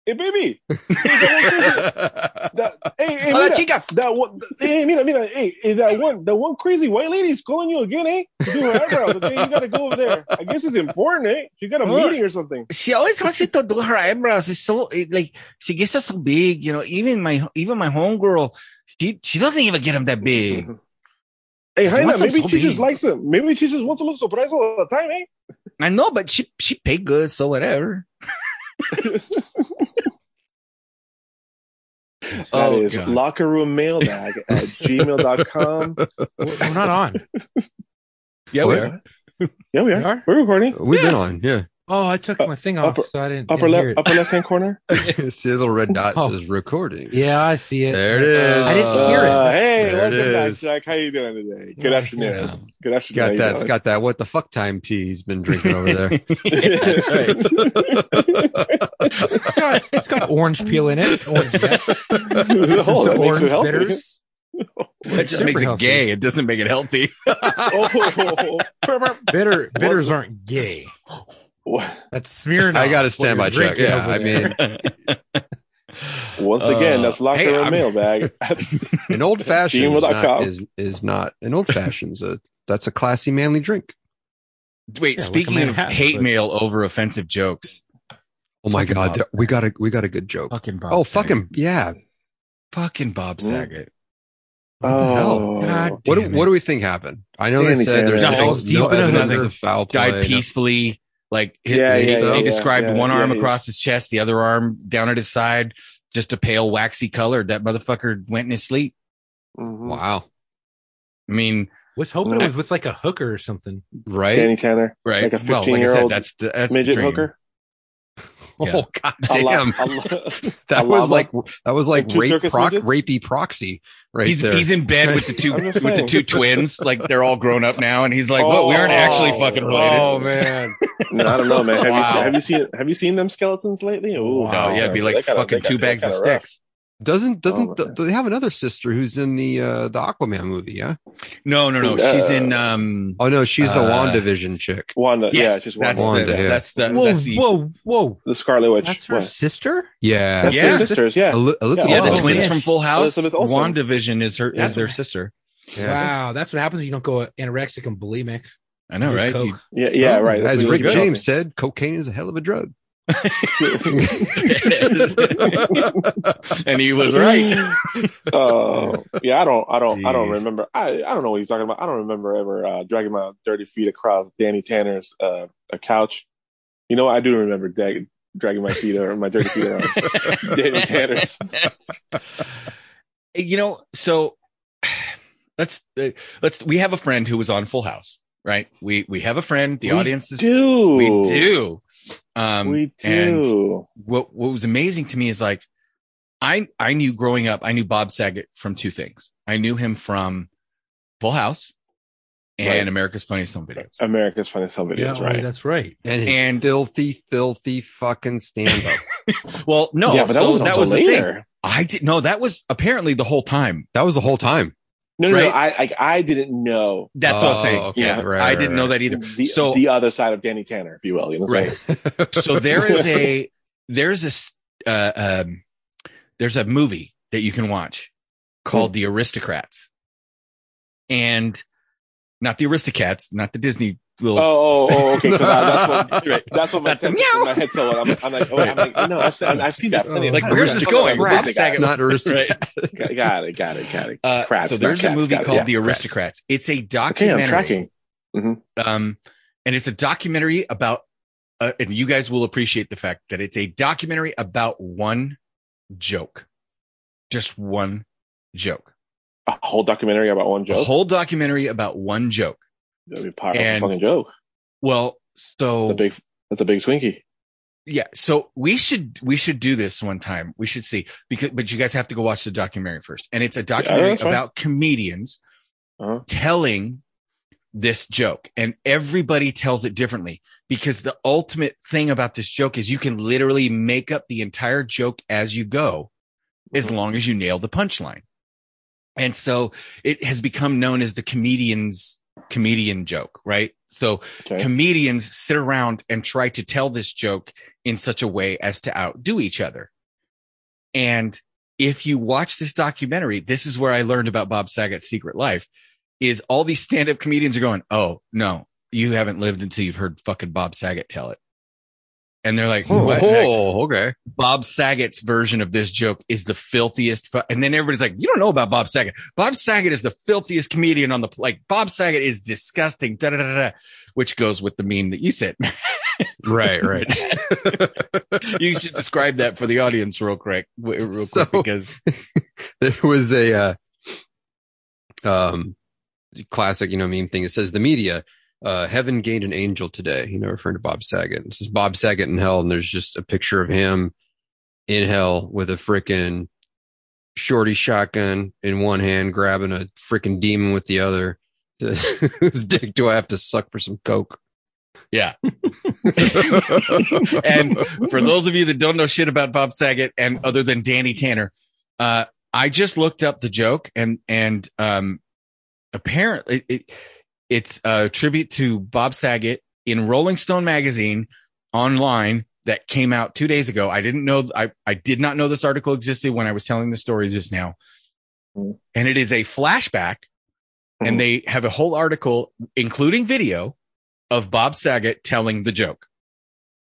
Speaker 7: Eh, baby, [LAUGHS] that, hey, hey, Hola, mira, chica. That one, hey, mira, mira, hey, hey, that one, that one crazy white lady is calling you again, eh? To do her eyebrows. Okay, you gotta go over there. I guess it's important, eh? She got a Look, meeting or something.
Speaker 8: She always wants you to do her eyebrows. It's so it, like she gets us so big, you know. Even my even my homegirl, she she doesn't even get them that big.
Speaker 7: [LAUGHS] Hey, maybe so she big. just likes them. Maybe she just wants to look surprised all the time, eh?
Speaker 8: I know, but she she paid good, so whatever. [LAUGHS]
Speaker 7: [LAUGHS] That oh, is God. locker room mailbag at [LAUGHS] gmail.com.
Speaker 6: We're not on.
Speaker 7: Yeah, we are. Yeah, we are. We are. We're recording.
Speaker 5: We've yeah. been on. Yeah.
Speaker 6: Oh, I took uh, my thing off, so I didn't.
Speaker 7: Upper
Speaker 6: did
Speaker 7: left, upper left hand corner. [LAUGHS]
Speaker 5: see the little red dot oh. says recording.
Speaker 6: Yeah, I see it.
Speaker 5: There
Speaker 6: it
Speaker 5: is. I didn't
Speaker 7: hear it. Uh, hey, there welcome back, Jack. How you doing today? Good afternoon. Yeah. Good afternoon.
Speaker 5: Got that? It's got that. What the fuck time tea he's been drinking over there? [LAUGHS] [LAUGHS] that's right.
Speaker 6: it's, got, it's got orange peel in it. Orange zest. Oh,
Speaker 5: that makes it Bitters. just makes healthy. it gay. It doesn't make it healthy. oh,
Speaker 6: bitter bitters aren't gay. That's smear. I
Speaker 5: got a standby check. Yeah, I mean,
Speaker 7: [LAUGHS] once again, uh, that's locker hey, room mailbag.
Speaker 5: [LAUGHS] an old [LAUGHS] fashioned is, is, is not an old fashioned. a that's a classy manly drink.
Speaker 4: Wait, yeah, speaking of hat, hate but... mail over offensive jokes.
Speaker 5: Oh my god, we got a we got a good joke.
Speaker 4: Fucking Bob
Speaker 5: oh, Saget. fucking yeah,
Speaker 4: fucking Bob mm. Saget.
Speaker 5: What oh, what do, what do we think happened? I know Danny they said there's
Speaker 4: no, no evidence of foul play. Died peacefully. Like his, yeah, yeah, yeah, described one arm across his chest, the other arm down at his side, just a pale waxy color. That motherfucker went in his sleep. Mm-hmm. Wow. I mean,
Speaker 6: was hoping it was with like a hooker or something,
Speaker 4: right?
Speaker 7: Danny Tanner,
Speaker 4: right?
Speaker 7: Like a fifteen-year-old.
Speaker 4: that's the that's
Speaker 7: midget
Speaker 4: the
Speaker 7: hooker. [LAUGHS]
Speaker 4: Oh, yeah. Oh god damn! lo-
Speaker 5: lo- [LAUGHS] that was like that was like rape proc- rapey proxy. Right
Speaker 4: he's
Speaker 5: there.
Speaker 4: he's in bed with the [LAUGHS] two with the two twins, like they're all grown up now, and he's like, "Well, we aren't actually oh, fucking related."
Speaker 5: Oh
Speaker 7: man, [LAUGHS] no, I don't know, man. Have, wow. you seen, have you seen have you seen them skeletons lately?
Speaker 4: oh no, yeah, it'd be like, fucking got two bags of sticks.
Speaker 5: Doesn't doesn't oh, do they have another sister who's in the uh the Aquaman movie? Yeah.
Speaker 4: No, no, no. she's in. um
Speaker 5: Oh no, she's the uh, WandaVision chick.
Speaker 7: Wanda. Yes, yeah, just Wanda.
Speaker 4: That's Wanda, the, yeah. that's the
Speaker 6: whoa,
Speaker 4: that's the,
Speaker 6: whoa, whoa.
Speaker 4: The
Speaker 7: Scarlet Witch.
Speaker 6: That's her what? sister.
Speaker 4: Yeah.
Speaker 7: That's
Speaker 4: yeah.
Speaker 7: Their sisters. Yeah. El-
Speaker 4: Elizabeth. Yeah, the twins from Full House. WandaVision is her that's is their sister.
Speaker 6: Yeah. Wow, that's what happens when you don't go anorexic and bulimic.
Speaker 4: I know, right?
Speaker 7: yeah, yeah, oh, right.
Speaker 5: That's As Rick James said, cocaine is a hell of a drug. [LAUGHS] and
Speaker 4: he was right. Oh,
Speaker 7: [LAUGHS] uh, yeah. I don't. I don't. Jeez. I don't remember. I. I don't know what he's talking about. I don't remember ever uh, dragging my dirty feet across Danny Tanner's uh, a couch. You know, I do remember dragging my feet or my dirty feet on [LAUGHS] Danny Tanner's.
Speaker 4: You know, so let's let's. We have a friend who was on Full House, right? We we have a friend. The we audience is do. we do um, we do. what what was amazing to me is like I I knew growing up I knew Bob Saget from two things. I knew him from Full House and right. America's Funniest Home Videos.
Speaker 7: America's Funniest Home Videos, yeah, right?
Speaker 5: That's right.
Speaker 4: And, and filthy, filthy fucking stand up. [LAUGHS] well, no, yeah, but that so was that was later. The thing. I did not no, that was apparently the whole time. That was the whole time.
Speaker 7: No, no, right? no I like I didn't know.
Speaker 4: That's oh, what I'm saying. Oh, okay. Yeah, right, I didn't right, know that either.
Speaker 7: The,
Speaker 4: so
Speaker 7: the other side of Danny Tanner, if you will. You know, right.
Speaker 4: [LAUGHS] so there is a [LAUGHS] there's a, uh, um, there's a movie that you can watch called mm. The Aristocrats, and not the Aristocats, not the Disney
Speaker 7: little. Oh, oh, oh okay. I, that's what right, [LAUGHS] that's what my, [LAUGHS] temp, my head tell me. I'm, like, I'm like, oh, I'm like, no, I've, seen, I've seen that plenty. like, where's this going?
Speaker 4: Rats,
Speaker 7: Rats not
Speaker 4: aristocrats.
Speaker 7: Right. Got it, got it, got it. Uh, Crats, so
Speaker 4: there's a cats, movie called it, yeah, The Aristocrats. Crats. It's a documentary. Okay,
Speaker 7: I'm tracking. Mm-hmm.
Speaker 4: Um, and it's a documentary about, uh, and you guys will appreciate the fact that it's a documentary about one joke, just one joke.
Speaker 7: A whole documentary about one joke. A
Speaker 4: whole documentary about one joke
Speaker 7: That'd be a and, fucking joke.
Speaker 4: Well,
Speaker 7: so
Speaker 4: the
Speaker 7: big that's a big Twinkie.
Speaker 4: Yeah, so we should we should do this one time. We should see because but you guys have to go watch the documentary first, and it's a documentary yeah, about comedians uh-huh. telling this joke, and everybody tells it differently because the ultimate thing about this joke is you can literally make up the entire joke as you go, mm-hmm. as long as you nail the punchline. And so it has become known as the comedian's comedian joke, right? So okay. comedians sit around and try to tell this joke in such a way as to outdo each other. And if you watch this documentary, this is where I learned about Bob Saget's secret life is all these stand up comedians are going, Oh no, you haven't lived until you've heard fucking Bob Saget tell it and they're like, "Oh, oh okay." Bob Saget's version of this joke is the filthiest. Fu-. And then everybody's like, "You don't know about Bob Saget. Bob Saget is the filthiest comedian on the like. Bob Saget is disgusting." Da da da da, which goes with the meme that you said.
Speaker 5: [LAUGHS] right, right.
Speaker 4: [LAUGHS] you should describe that for the audience real quick, real quick, because
Speaker 5: [LAUGHS] there was a uh, um classic, you know, meme thing. It says the media uh, heaven gained an angel today, you know, referring to Bob Saget. This is Bob Saget in hell, and there's just a picture of him in hell with a freaking shorty shotgun in one hand, grabbing a freaking demon with the other. [LAUGHS] Whose dick do I have to suck for some coke?
Speaker 4: Yeah. [LAUGHS] and for those of you that don't know shit about Bob Saget and other than Danny Tanner, uh, I just looked up the joke and, and, um, apparently it, it it's a tribute to Bob Saget in Rolling Stone magazine online that came out two days ago. I didn't know I, I did not know this article existed when I was telling the story just now. Mm-hmm. And it is a flashback, and mm-hmm. they have a whole article, including video, of Bob Saget telling the joke.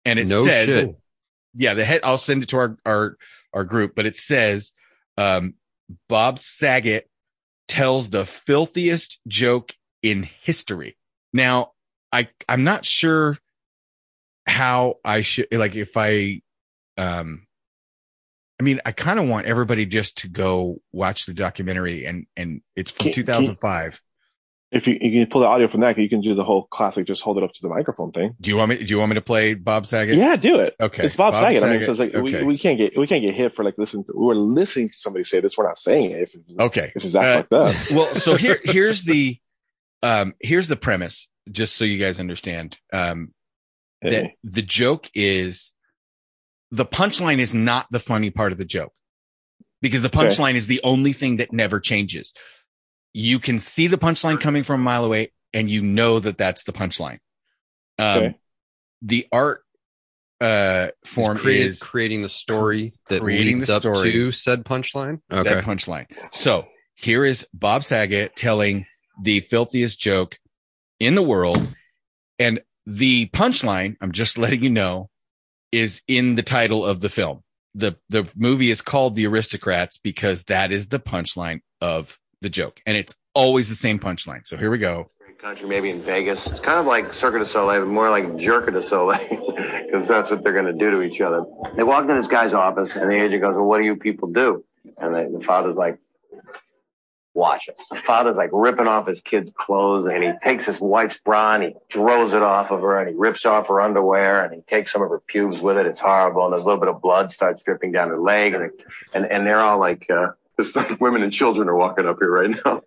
Speaker 4: And it no says shit. Yeah, the head I'll send it to our our our group, but it says um, Bob Saget tells the filthiest joke in history. Now, I I'm not sure how I should like if I um I mean, I kind of want everybody just to go watch the documentary and and it's from can, 2005. Can, if you,
Speaker 7: you can pull the audio from that, you can do the whole classic. Just hold it up to the microphone thing.
Speaker 4: Do you want me? Do you want me to play Bob Saget?
Speaker 7: Yeah, do it. Okay, it's Bob, Bob Saget. Saget. I mean, so it's like okay. we, we can't get we can't get hit for like listening. To, we were listening to somebody say this. We're not saying it. If,
Speaker 4: okay, if it's that uh, fucked up. Well, so here here's the um, here's the premise, just so you guys understand. Um, hey. that the joke is the punchline is not the funny part of the joke because the punchline okay. is the only thing that never changes. You can see the punchline coming from a mile away and you know that that's the punchline. Um, okay. The art uh, form created, is
Speaker 5: creating the story that creating leads the story up to said punchline.
Speaker 4: Okay. That punchline. So here is Bob Saget telling the filthiest joke in the world. And the punchline, I'm just [LAUGHS] letting you know, is in the title of the film. The, the movie is called The Aristocrats because that is the punchline of the joke. And it's always the same punchline. So here we go.
Speaker 9: Country, maybe in Vegas. It's kind of like Cirque du Soleil, but more like Jerk the Soleil, because [LAUGHS] that's what they're going to do to each other. They walk into this guy's office, and the agent goes, Well, what do you people do? And the, the father's like, watch us. The father's like ripping off his kid's clothes and he takes his wife's bra and he throws it off of her and he rips off her underwear and he takes some of her pubes with it. It's horrible. And there's a little bit of blood starts dripping down her leg and, and, and they're all like, uh, it's like women and children are walking up here right
Speaker 5: now.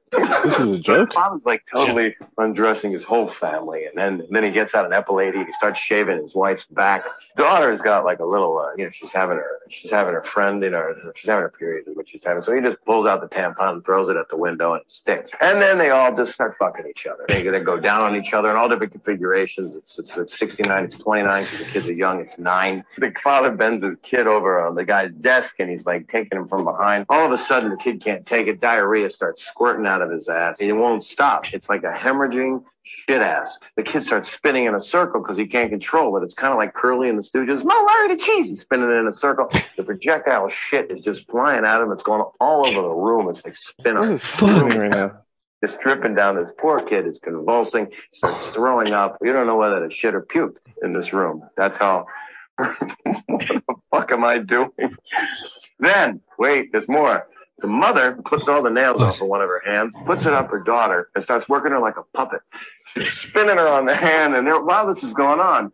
Speaker 5: this is a [LAUGHS] joke.
Speaker 9: father's like totally undressing his whole family, and then and then he gets out an epilady. He starts shaving his wife's back. Daughter's got like a little, uh, you know, she's having her, she's having her friend, you know, she's having her period which she's having. So he just pulls out the tampon and throws it at the window, and it stinks. And then they all just start fucking each other. They, they go down on each other in all different configurations. It's it's, it's 69, it's 29 because the kids are young. It's nine. The father bends his kid over on the guy's desk, and he's like taking him from behind. All of a sudden sudden the kid can't take it. Diarrhea starts squirting out of his ass. He won't stop. It's like a hemorrhaging shit ass. The kid starts spinning in a circle because he can't control it. It's kind of like Curly in the Stooges. Moe Larry the Cheese. He's spinning in a circle. The projectile shit is just flying at him. It's going all over the room. It's like spinning. What is happening right now? It's dripping down. This poor kid is convulsing, starts throwing up. You don't know whether to shit or puke in this room. That's how. [LAUGHS] what the fuck am I doing? Then, wait, there's more. The mother puts all the nails off of one of her hands, puts it up her daughter, and starts working her like a puppet. She's spinning her on the hand, and while this is going on,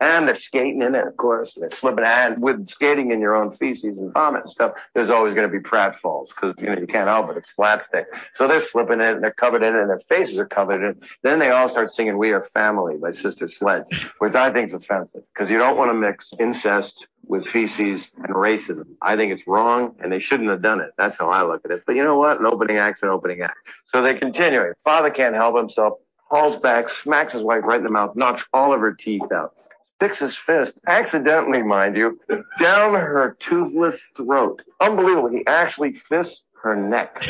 Speaker 9: and they're skating in it, of course, and they're slipping. And with skating in your own feces and vomit and stuff, there's always going to be pratfalls because you know you can't help it. It's slapstick. So they're slipping in, and they're covered in, it, and their faces are covered in. It. Then they all start singing "We Are Family" by Sister Sledge, which I think is offensive because you don't want to mix incest with feces and racism. I think it's wrong and they shouldn't have done it. That's how I look at it. But you know what? An opening act's an opening act. So they're continuing. Father can't help himself, falls back, smacks his wife right in the mouth, knocks all of her teeth out, sticks his fist, accidentally, mind you, down her toothless throat. Unbelievable. He actually fists her neck. [LAUGHS]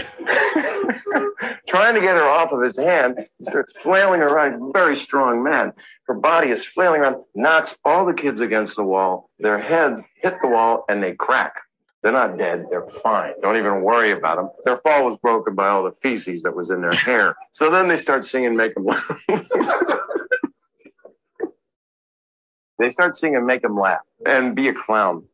Speaker 9: Trying to get her off of his hand, he starts flailing around. Very strong man. Her body is flailing around, knocks all the kids against the wall. Their heads hit the wall and they crack. They're not dead. They're fine. Don't even worry about them. Their fall was broken by all the feces that was in their hair. [LAUGHS] So then they start singing them Laugh. [LAUGHS] they start singing make them Laugh and be a clown.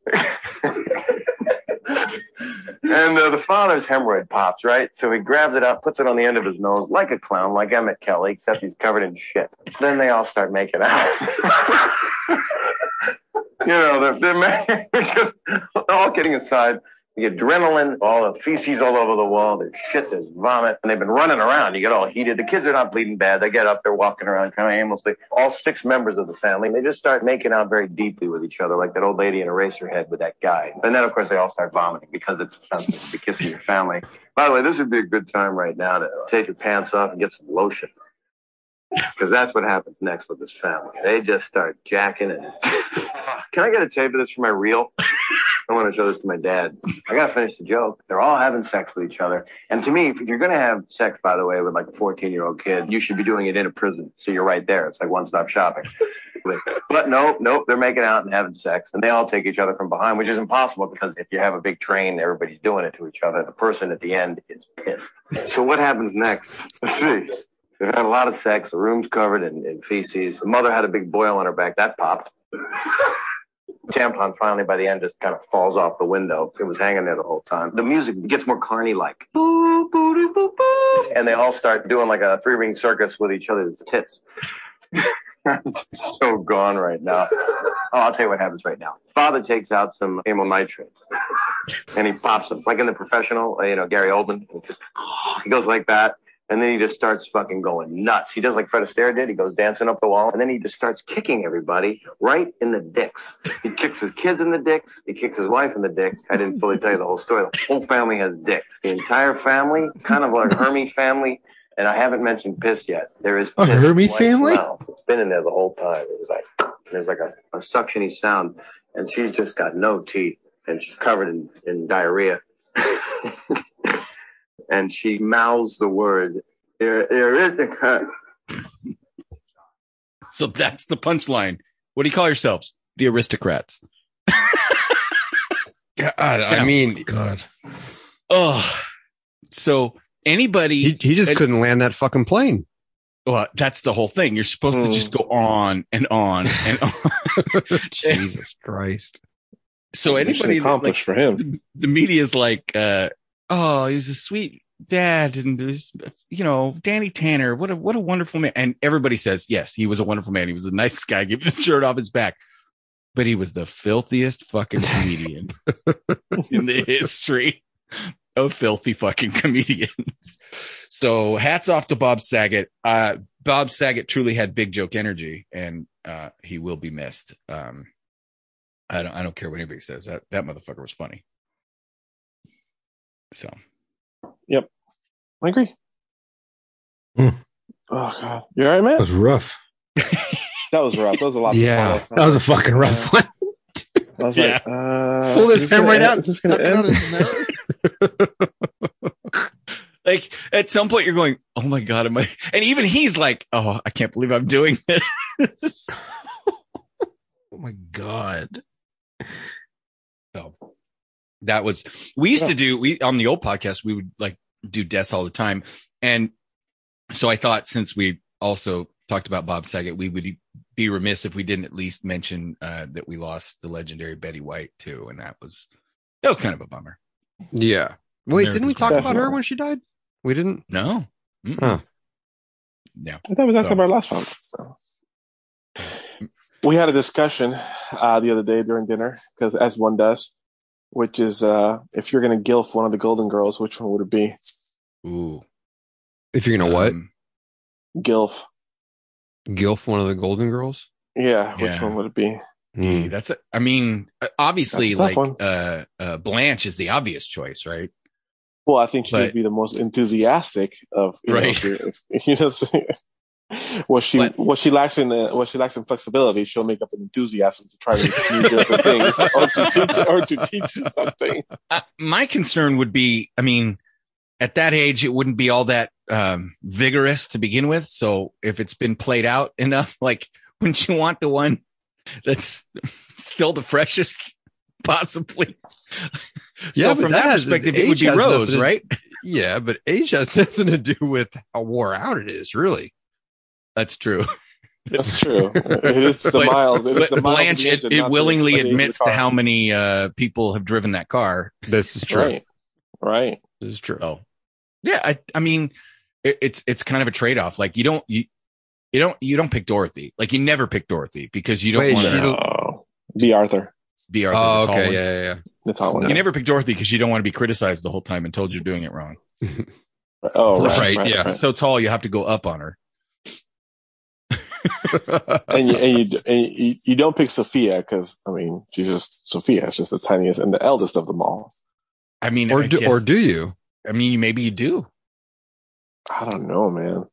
Speaker 9: [LAUGHS] and uh, the father's hemorrhoid pops, right? So he grabs it up, puts it on the end of his nose like a clown, like Emmett Kelly, except he's covered in shit. Then they all start making out. [LAUGHS] you know, they're, they're [LAUGHS] all kidding aside, the adrenaline, all the feces all over the wall, there's shit, there's vomit, and they've been running around. You get all heated. The kids are not bleeding bad. They get up, they're walking around kind of aimlessly. All six members of the family, they just start making out very deeply with each other, like that old lady in Eraserhead with that guy. And then, of course, they all start vomiting because it's offensive to be kissing your family. By the way, this would be a good time right now to take your pants off and get some lotion. Because that's what happens next with this family. They just start jacking and. [LAUGHS] Can I get a tape of this for my reel? I want to show this to my dad. I gotta finish the joke. They're all having sex with each other. And to me, if you're gonna have sex, by the way, with like a 14 year old kid, you should be doing it in a prison. So you're right there. It's like one stop shopping. [LAUGHS] but nope, nope. They're making out and having sex, and they all take each other from behind, which is impossible because if you have a big train, everybody's doing it to each other. The person at the end is pissed. So what happens next? Let's see. They've had a lot of sex. The room's covered in, in feces. The mother had a big boil on her back. That popped. [LAUGHS] tampon finally by the end just kind of falls off the window. It was hanging there the whole time. The music gets more carny like. And they all start doing like a three ring circus with each other's tits. [LAUGHS] so gone right now. Oh, I'll tell you what happens right now. Father takes out some amyl nitrates and he pops them like in the professional, you know, Gary Oldman. Just, [SIGHS] he goes like that and then he just starts fucking going nuts. He does like Fred Astaire did. He goes dancing up the wall. And then he just starts kicking everybody right in the dicks. He kicks his kids in the dicks. He kicks his wife in the dicks. I didn't fully tell you the whole story. The whole family has dicks. The entire family, kind of like Hermy family. And I haven't mentioned piss yet. There is a
Speaker 6: family? It's
Speaker 9: been in there the whole time. It was like, there's like a, a suctiony sound. And she's just got no teeth and she's covered in, in diarrhea. [LAUGHS] and she mouths the word, there,
Speaker 4: so that's the punchline. What do you call yourselves? The aristocrats.
Speaker 5: God, I mean, God.
Speaker 4: Oh, so anybody. He,
Speaker 5: he just couldn't land that fucking plane.
Speaker 4: Well, that's the whole thing. You're supposed to just go hmm. on and on and on.
Speaker 5: [LAUGHS] Jesus Christ
Speaker 4: so anybody
Speaker 7: accomplished like, for him
Speaker 4: the media is like uh oh, he was a sweet dad, and you know Danny Tanner. What a what a wonderful man! And everybody says yes, he was a wonderful man. He was a nice guy. [LAUGHS] Give the shirt off his back. But he was the filthiest fucking comedian [LAUGHS] in the history of filthy fucking comedians. So hats off to Bob Saget. Uh, Bob Saget truly had big joke energy, and uh, he will be missed. Um, I don't, I don't care what anybody says. That that motherfucker was funny. So,
Speaker 7: yep, I agree. Mm. Oh god, you are right, man? That
Speaker 5: was rough.
Speaker 7: that was rough. That was a lot.
Speaker 4: yeah, that was a fucking rough one. I
Speaker 7: was yeah. like, uh, pull this camera right out. Just gonna
Speaker 4: end. [LAUGHS] like at some point, you're going, "Oh my god, am I?" And even he's like, "Oh, I can't believe I'm doing this." [LAUGHS] oh my god. So that was we used yeah. to do we on the old podcast we would like do deaths all the time and so i thought since we also talked about bob saget we would be remiss if we didn't at least mention uh, that we lost the legendary betty white too and that was that was kind of a bummer
Speaker 5: yeah
Speaker 4: wait didn't we talk Definitely. about her when she died we didn't
Speaker 5: no mm huh.
Speaker 4: yeah
Speaker 7: i thought we talked so. about our last one so. Mm. we had a discussion uh, the other day during dinner because as one does which is uh, if you're going to gilf one of the Golden Girls, which one would it be?
Speaker 5: Ooh. If you're going to um,
Speaker 7: what? Gilf.
Speaker 5: Gilf one of the Golden Girls?
Speaker 7: Yeah, which yeah. one would it be?
Speaker 4: Mm. That's a, I mean, uh, obviously, like uh, uh, Blanche is the obvious choice, right?
Speaker 7: Well, I think she would be the most enthusiastic of you right. Know, if, if, [LAUGHS] you know, what she but, what she lacks in uh, what she lacks in flexibility, she'll make up in enthusiasm to try to do different things or to
Speaker 4: teach or to teach something. Uh, my concern would be, I mean, at that age, it wouldn't be all that um, vigorous to begin with. So if it's been played out [LAUGHS] enough, like wouldn't you want the one that's still the freshest, possibly? yeah, so from that, that perspective, it would be Rose, to, right?
Speaker 5: Yeah, but age has [LAUGHS] nothing to do with how wore out it is, really. That's true.
Speaker 7: That's true. It is the [LAUGHS] miles. It is the
Speaker 4: miles it, it willingly admits to how many uh, people have driven that car. This is true.
Speaker 7: Right. right.
Speaker 4: This is true. Oh. Yeah, I, I mean, it, it's it's kind of a trade off. Like you don't you, you don't you don't pick Dorothy. Like you never pick Dorothy because you don't want to oh.
Speaker 7: Bea Arthur.
Speaker 4: Bea Arthur. Oh,
Speaker 5: the tall okay. One. Yeah, yeah, yeah.
Speaker 4: The tall one. You no. never pick Dorothy because you don't want to be criticized the whole time and told you're doing it wrong.
Speaker 5: oh, [LAUGHS] right, right, right, yeah. Right. So tall, you have to go up on her
Speaker 7: and you and you, and you, you don't pick Sophia because I mean she's just Sophia. It's just the tiniest and the eldest of them all.
Speaker 4: I mean,
Speaker 5: or I do, guess, or do you?
Speaker 4: I mean, maybe you do.
Speaker 7: I don't know, man. I um,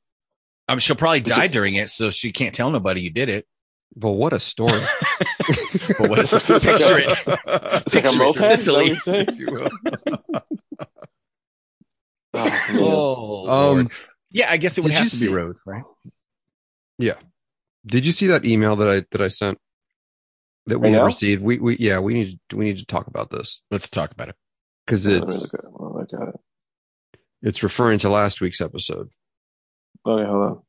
Speaker 4: mean, she'll probably it's die just, during it, so she can't tell nobody you did it.
Speaker 5: But what a story! but [LAUGHS] [LAUGHS] what a Picture it. Picture like moped, Sicily.
Speaker 4: [LAUGHS] Oh, oh, um, yeah, I guess it would have to see, be Rose, right? Yeah.
Speaker 5: Did you see that email that I that I sent that we have received? We we yeah we need we need to talk about this
Speaker 4: Let's talk about it.
Speaker 5: because it's Oh, I got it. it's referring to last week's episode.
Speaker 7: Okay, oh, hold on.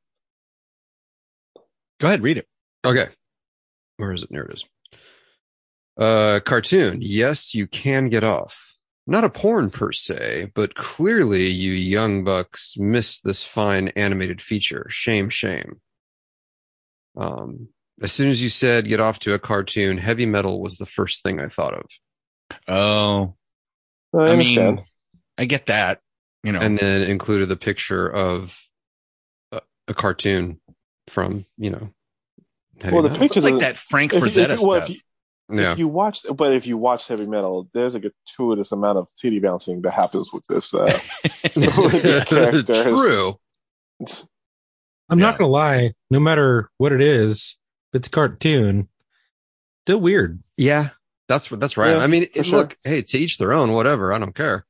Speaker 4: Go ahead, read it.
Speaker 5: Okay. Where is it? There it is. Uh, cartoon. Yes, you can get off. Not a porn per se, but clearly you young bucks miss this fine animated feature. Shame, shame. Um, as soon as you said get off to a cartoon, heavy metal was the first thing I thought of.
Speaker 4: Oh, I, I mean, I get that, you know.
Speaker 5: And then included the picture of a, a cartoon from, you know.
Speaker 4: Well, the metal. picture like that Frank Frazetta stuff.
Speaker 7: If you, yeah. if you watch, but if you watch heavy metal, there's a gratuitous amount of titty bouncing that happens with this, uh, [LAUGHS] [LAUGHS]
Speaker 4: with this [LAUGHS] character. True.
Speaker 6: I'm yeah. not gonna lie, no matter what it is, if it's cartoon. Still weird.
Speaker 4: Yeah.
Speaker 5: That's that's right. Yeah, I mean, it, sure. look, hey, to each their own, whatever. I don't care.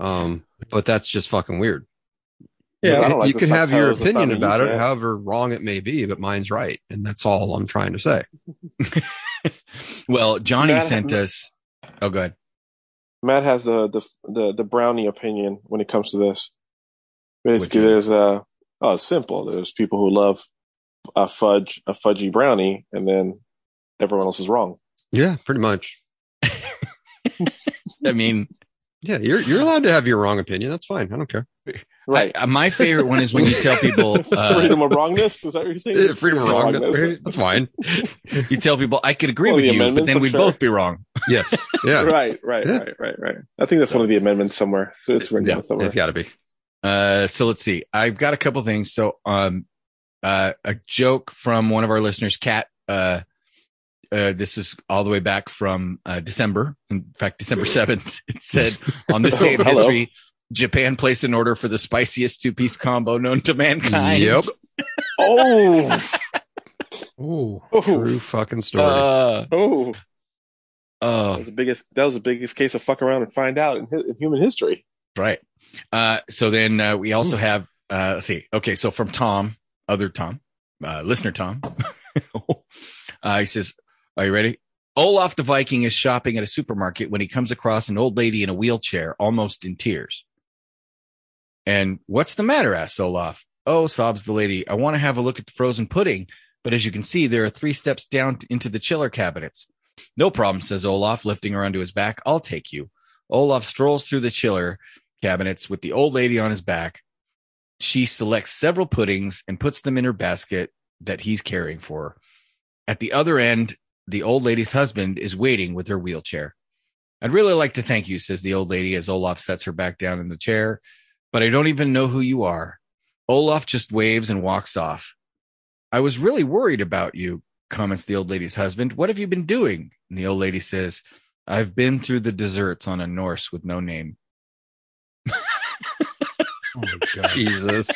Speaker 5: Um, but that's just fucking weird. Yeah, like you can have your opinion about it, however wrong it may be, but mine's right, and that's all I'm trying to say.
Speaker 4: [LAUGHS] well, Johnny Matt, sent us. Oh, good.
Speaker 7: Matt has the, the the the brownie opinion when it comes to this. Basically, there's a oh, it's simple. There's people who love a fudge, a fudgy brownie, and then everyone else is wrong.
Speaker 5: Yeah, pretty much.
Speaker 4: [LAUGHS] I mean,
Speaker 5: yeah, you're you're allowed to have your wrong opinion. That's fine. I don't care.
Speaker 4: Right. I, my favorite one is when you tell people
Speaker 7: [LAUGHS] uh, freedom of wrongness. Is that what you're saying?
Speaker 4: Freedom, of wrongness. wrongness. That's fine. [LAUGHS] you tell people I could agree with you, but then I'm we'd sure. both be wrong. Yes.
Speaker 5: Yeah.
Speaker 7: right. Right. Yeah. Right. Right. Right. I think that's so, one of the amendments somewhere. So it's written
Speaker 4: yeah,
Speaker 7: somewhere.
Speaker 4: It's got to be. Uh, so let's see. I've got a couple things. So, um, uh, a joke from one of our listeners, Kat. Uh, uh, this is all the way back from uh, December. In fact, December seventh. [LAUGHS] It said on this day in [LAUGHS] history, Japan placed an order for the spiciest two piece combo known to mankind. Yep.
Speaker 7: [LAUGHS] oh. Ooh, oh.
Speaker 5: true fucking story. Uh,
Speaker 7: oh. Oh. That the biggest. That was the biggest case of fuck around and find out in, in human history
Speaker 4: right. Uh, so then uh, we also Ooh. Hmm. have, uh, let's see. Okay. So from Tom, other Tom, uh, listener Tom, [LAUGHS] uh, he says, Are you ready? Olaf the Viking is shopping at a supermarket when he comes across an old lady in a wheelchair, almost in tears. And what's the matter? asks Olaf. Oh, sobs the lady, I want to have a look at the frozen pudding, but as you can see, there are three steps down into the chiller cabinets. No problem, says Olaf, lifting her onto his back. I'll take you. Olaf strolls through the chiller cabinets with the old lady on his back. She selects several puddings and puts them in her basket that he's carrying for At the other end, the old lady's husband is waiting with her wheelchair. I'd really like to thank you, says the old lady as Olaf sets her back down in the chair, but I don't even know who you are. Olaf just waves and walks off. I was really worried about you, comments the old lady's husband. What have you been doing? And the old lady says, I've been through the deserts on a Norse with no name.
Speaker 5: Oh Jesus.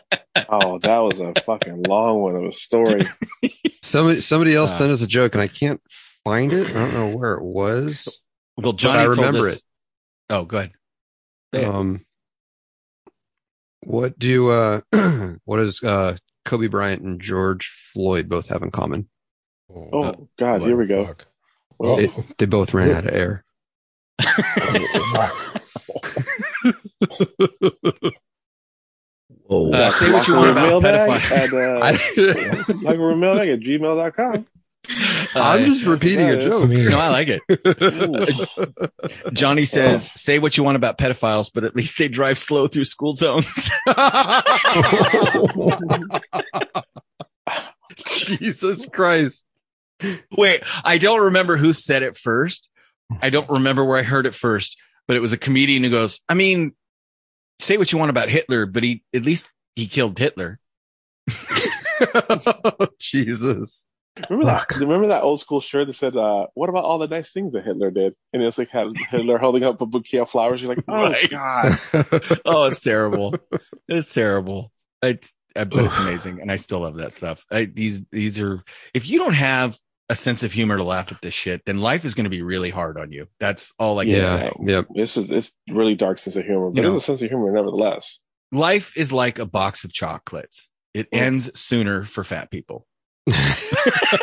Speaker 7: [LAUGHS] oh, that was a fucking long one of a story.
Speaker 5: [LAUGHS] Somebody somebody else uh, sent us a joke and I can't find it. I don't know where it was.
Speaker 4: Well, Johnny I remember us, it. Oh, good.
Speaker 5: Um what do uh [CLEARS THROAT] what does uh Kobe Bryant and George Floyd both have in common?
Speaker 7: Oh, oh god, here we go. Well,
Speaker 5: oh. they both ran yeah. out of air.
Speaker 7: [LAUGHS] Oh, uh, say what you want about mailbag [LAUGHS] at, uh, [LAUGHS] like mailbag at gmail.com. I'm
Speaker 5: uh, just repeating a joke.
Speaker 4: No, I like it. Johnny says, "Say what you want about pedophiles, but at least they drive slow through school zones." [LAUGHS]
Speaker 5: Jesus Christ!
Speaker 4: Wait, I don't remember who said it first. I don't remember where I heard it first, but it was a comedian who goes, "I mean, say what you want about Hitler, but he at least he killed Hitler.
Speaker 5: [LAUGHS] [LAUGHS] Jesus.
Speaker 7: Remember that, remember that old school shirt that said, uh, "What about all the nice things that Hitler did?" And it's like had Hitler holding up a bouquet of flowers. You're like, "Oh right. god, [LAUGHS] oh
Speaker 4: it's terrible, it's terrible." It's, I, but it's amazing, and I still love that stuff. I, these these are if you don't have a sense of humor to laugh at this shit, then life is going to be really hard on you. That's all I can
Speaker 5: yeah, say. Yeah,
Speaker 7: this is it's really dark sense of humor, but you know, it's a sense of humor nevertheless.
Speaker 4: Life is like a box of chocolates. It mm. ends sooner for fat people. [LAUGHS] hey.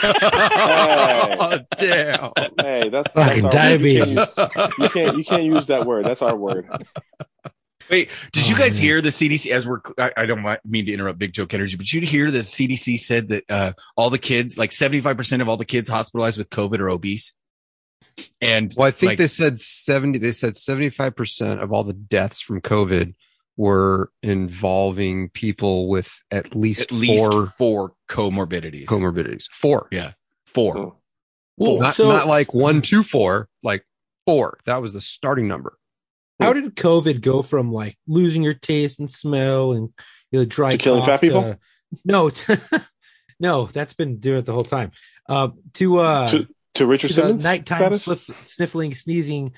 Speaker 7: Oh, damn! Hey, that's fucking diabetes. You can't, you can't you can't use that word. That's our word. [LAUGHS]
Speaker 4: Wait, did oh, you guys man. hear the CDC? As we're, I, I, don't mean to interrupt Big Joe Energy, but did you hear the CDC said that uh, all the kids, like seventy five percent of all the kids hospitalized with COVID are obese. And
Speaker 5: well, I think like, they said seventy. They said seventy five percent of all the deaths from COVID were involving people with at least at
Speaker 4: least four, four comorbidities.
Speaker 5: Comorbidities, four. Yeah, four. Well, not, so, not like one, two, four, like four. That was the starting number.
Speaker 6: How did COVID go from like losing your taste and smell and you know, dry to killing
Speaker 7: fat to, people?
Speaker 6: No, [LAUGHS] no, that's been doing it the whole time. Uh, to, uh,
Speaker 7: to to Richard to Simmons,
Speaker 6: nighttime sniff, sniffling, sneezing,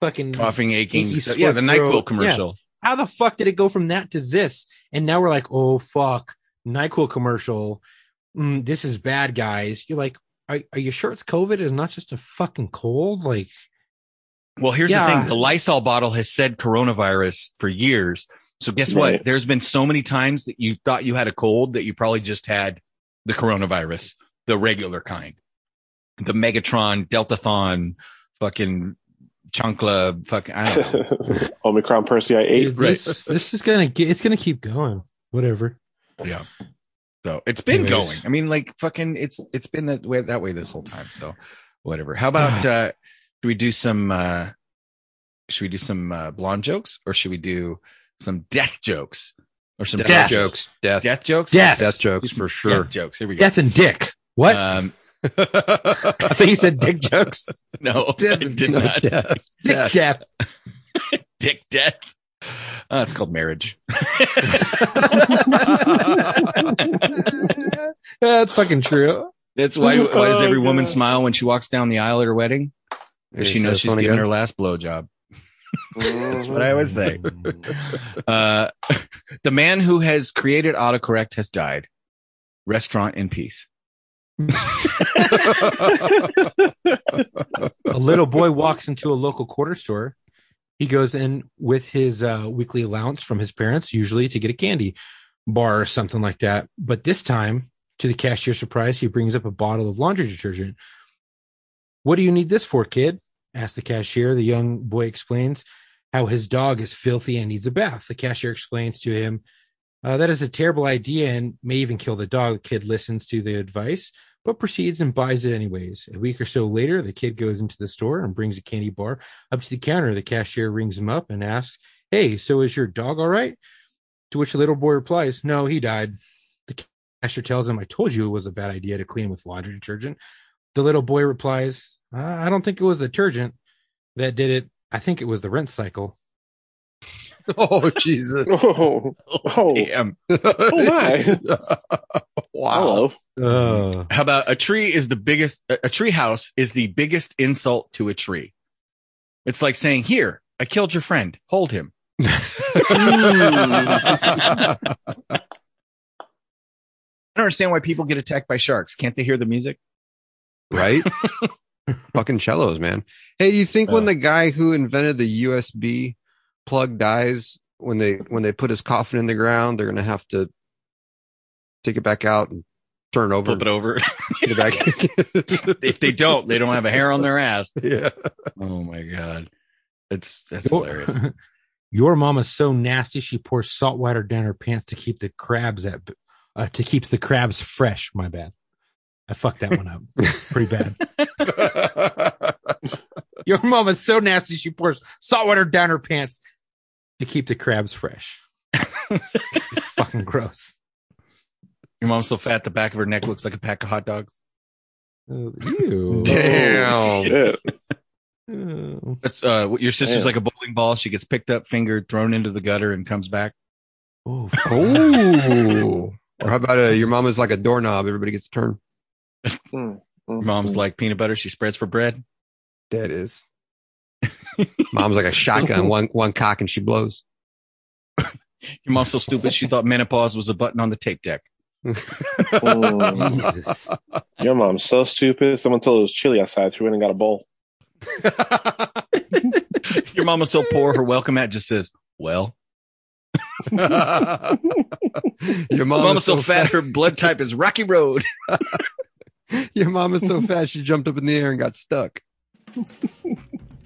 Speaker 6: fucking
Speaker 4: coughing, aching. Stuff. Yeah, the Nyquil commercial. Yeah.
Speaker 6: How the fuck did it go from that to this? And now we're like, oh fuck, Nyquil commercial. Mm, this is bad, guys. You're like, are, are you sure it's COVID and not just a fucking cold? Like,
Speaker 4: well, here's yeah. the thing. The Lysol bottle has said coronavirus for years. So guess right. what? There's been so many times that you thought you had a cold that you probably just had the coronavirus, the regular kind, the Megatron, Deltathon, fucking Chunkla, fucking I don't know. [LAUGHS]
Speaker 7: Omicron Percy I eight. Right.
Speaker 5: This, is gonna get, it's gonna keep going. Whatever.
Speaker 4: Yeah. So it's been going. I mean, like fucking, it's it's been that way that way this whole time. So whatever. How about [SIGHS] uh should we do some? Uh, should we do some uh, blonde jokes, or should we do some death jokes, or some death, death jokes?
Speaker 5: Death,
Speaker 4: death jokes,
Speaker 5: death,
Speaker 4: death jokes for sure.
Speaker 5: jokes. Here we go.
Speaker 4: Death and dick. What? Um,
Speaker 5: [LAUGHS] I think you said dick jokes.
Speaker 4: [LAUGHS] No, death, I did no,
Speaker 5: not. Death. Dick death. death.
Speaker 4: [LAUGHS] dick death. Uh, it's called marriage.
Speaker 5: That's fucking true.
Speaker 4: That's why. Why does every woman oh, smile when she walks down the aisle at her wedding? she knows she's giving her last blowjob. [LAUGHS] That's what I would say. [LAUGHS] Uh, the man who has created autocorrect has died. Restaurant in peace. [LAUGHS] a
Speaker 5: little boy walks into a local quarter store. He goes in with his uh, weekly allowance from his parents, usually to get a candy bar or something like that. But this time, to the cashier's surprise, he brings up a bottle of laundry detergent. What do you need this for, kid? Asked the cashier. The young boy explains how his dog is filthy and needs a bath. The cashier explains to him uh, that is a terrible idea and may even kill the dog. The kid listens to the advice, but proceeds and buys it anyways. A week or so later, the kid goes into the store and brings a candy bar up to the counter. The cashier rings him up and asks, Hey, so is your dog all right? To which the little boy replies, No, he died. The cashier tells him, I told you it was a bad idea to clean with laundry detergent. The little boy replies, I don't think it was the detergent that did it. I think it was the rinse cycle.
Speaker 4: [LAUGHS] Oh Jesus! [LAUGHS]
Speaker 5: Oh, oh, oh. damn! Oh my!
Speaker 4: [LAUGHS] wow! Uh. How about a tree is the biggest? A tree house is the biggest insult to a tree. It's like saying, "Here, I killed your friend. Hold him." I don't understand why people get attacked by sharks. Can't they hear the music?
Speaker 5: Right? fucking cellos, man. Hey, you think when the guy who invented the USB plug dies, when they when they put his coffin in the ground, they're gonna have to take it back out and turn over, flip
Speaker 4: it over, it back. [LAUGHS] if they don't, they don't have a hair on their ass.
Speaker 5: Yeah. Oh
Speaker 4: my god, it's that's hilarious. [LAUGHS]
Speaker 5: Your mama's so nasty; she pours salt water down her pants to keep the crabs at uh, to keep the crabs fresh. My bad. I fucked that one up pretty bad. [LAUGHS] [LAUGHS] Your mom is so nasty she pours salt water down her pants to keep the crabs fresh. [LAUGHS] fucking gross.
Speaker 4: Your mom's so fat the back of her neck looks like a pack of hot dogs.
Speaker 5: Oh, ew. [LAUGHS]
Speaker 4: Damn. Oh, That's uh, your sister's Damn. like a bowling ball. She gets picked up, fingered, thrown into the gutter, and comes back. Oh,
Speaker 5: or how about uh, your is like a doorknob? Everybody gets a turn.
Speaker 4: Hmm. Mm-hmm. Mom's like peanut butter she spreads for bread.
Speaker 5: That is. [LAUGHS] Mom's like a shotgun, one one cock and she blows.
Speaker 4: Your mom's so stupid she thought menopause was a button on the tape deck. oh,
Speaker 7: [LAUGHS] Jesus. Your mom's so stupid. Someone told her it was chilly outside. She went and got a bowl.
Speaker 4: [LAUGHS] Your is so poor. Her welcome mat just says, "Well." Your mom's so, so fat, fat. Her blood type is Rocky Road.
Speaker 5: [LAUGHS] Your mama's so [LAUGHS] fat she jumped up in the air and got stuck. [LAUGHS]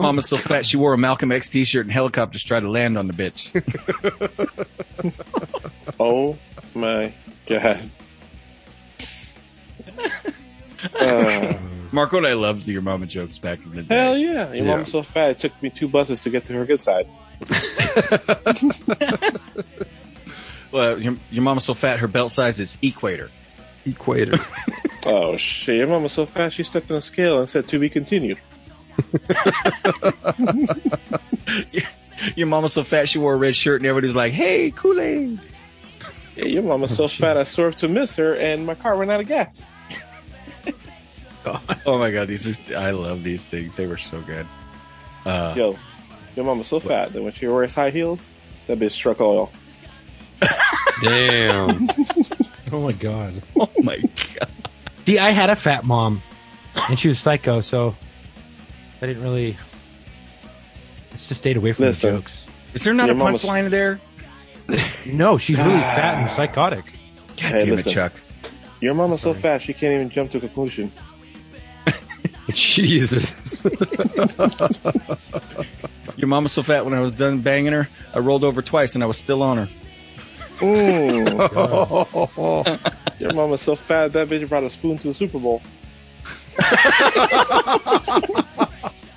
Speaker 4: Mama's so fat she wore a Malcolm X T-shirt and helicopters tried to land on the bitch.
Speaker 7: oh my god! Uh,
Speaker 4: Marco and I loved your mama jokes back in the day.
Speaker 7: Hell yeah! Your yeah. mama's so fat it took me two buses to get to her good side.
Speaker 4: well, your, your mama's so fat her belt size is equator
Speaker 5: equator. [LAUGHS] oh,
Speaker 7: shit. Your mom was so fast she stepped on a scale and said, to be continued. [LAUGHS]
Speaker 4: your mom was so fat she wore a red shirt and everybody's like, hey, Kool Aid.
Speaker 7: Yeah, your mom was so fat I swerved to miss her and my car ran out of gas.
Speaker 4: oh, [LAUGHS] oh my god, these are I love these things. They were so good.
Speaker 7: Uh, Yo, your mom was so what? fat that when she wears high heels, that bitch struck oil.
Speaker 4: Damn.
Speaker 5: [LAUGHS] Oh my god.
Speaker 4: [LAUGHS] Oh my god.
Speaker 5: See, I had a fat mom, and she was psycho, so I didn't really. I just stayed away from Listen, the jokes.
Speaker 4: Is there not a mama's- punchline there?
Speaker 5: No, she's really ah. fat and psychotic. God
Speaker 4: Hey, damn listen. it, Chuck.
Speaker 7: Your mama's so fat she can't even jump to a conclusion.
Speaker 4: [LAUGHS] Jesus. Your mom is so fat when I was done banging her, I rolled over twice and I was still on her.
Speaker 7: Mm. [LAUGHS] Your mama's so fat that bitch brought a spoon to the Super Bowl.
Speaker 4: [LAUGHS]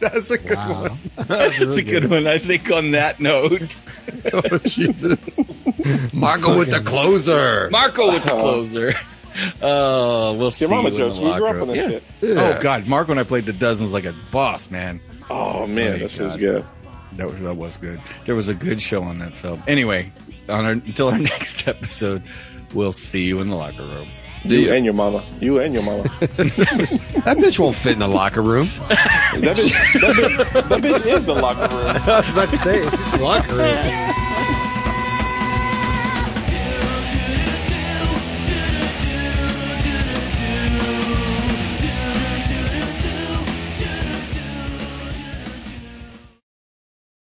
Speaker 4: That's a good wow. one. [LAUGHS] That's, That's really a good, good, one. I think on that note. oh, Jesus. Marco with the closer.
Speaker 5: Marco with the uh-huh. closer.
Speaker 4: Oh, we'll see.
Speaker 7: Your mama jokes. We grew
Speaker 4: up on this yeah. shit. Yeah. Oh, God. Marco and I played the dozens like a boss, man.
Speaker 7: Oh, man. Oh, that shit was good.
Speaker 4: That was, that was good. There was a good show on that sub. Anyway, on our, until our [LAUGHS] next episode, we'll see you in the locker room.
Speaker 7: You and your mama. You and your mama.
Speaker 4: [LAUGHS] that bitch won't fit in the locker room. that,
Speaker 7: bitch, that, bitch, that bitch is the locker room. [LAUGHS] I was about
Speaker 5: to say, it's locker room.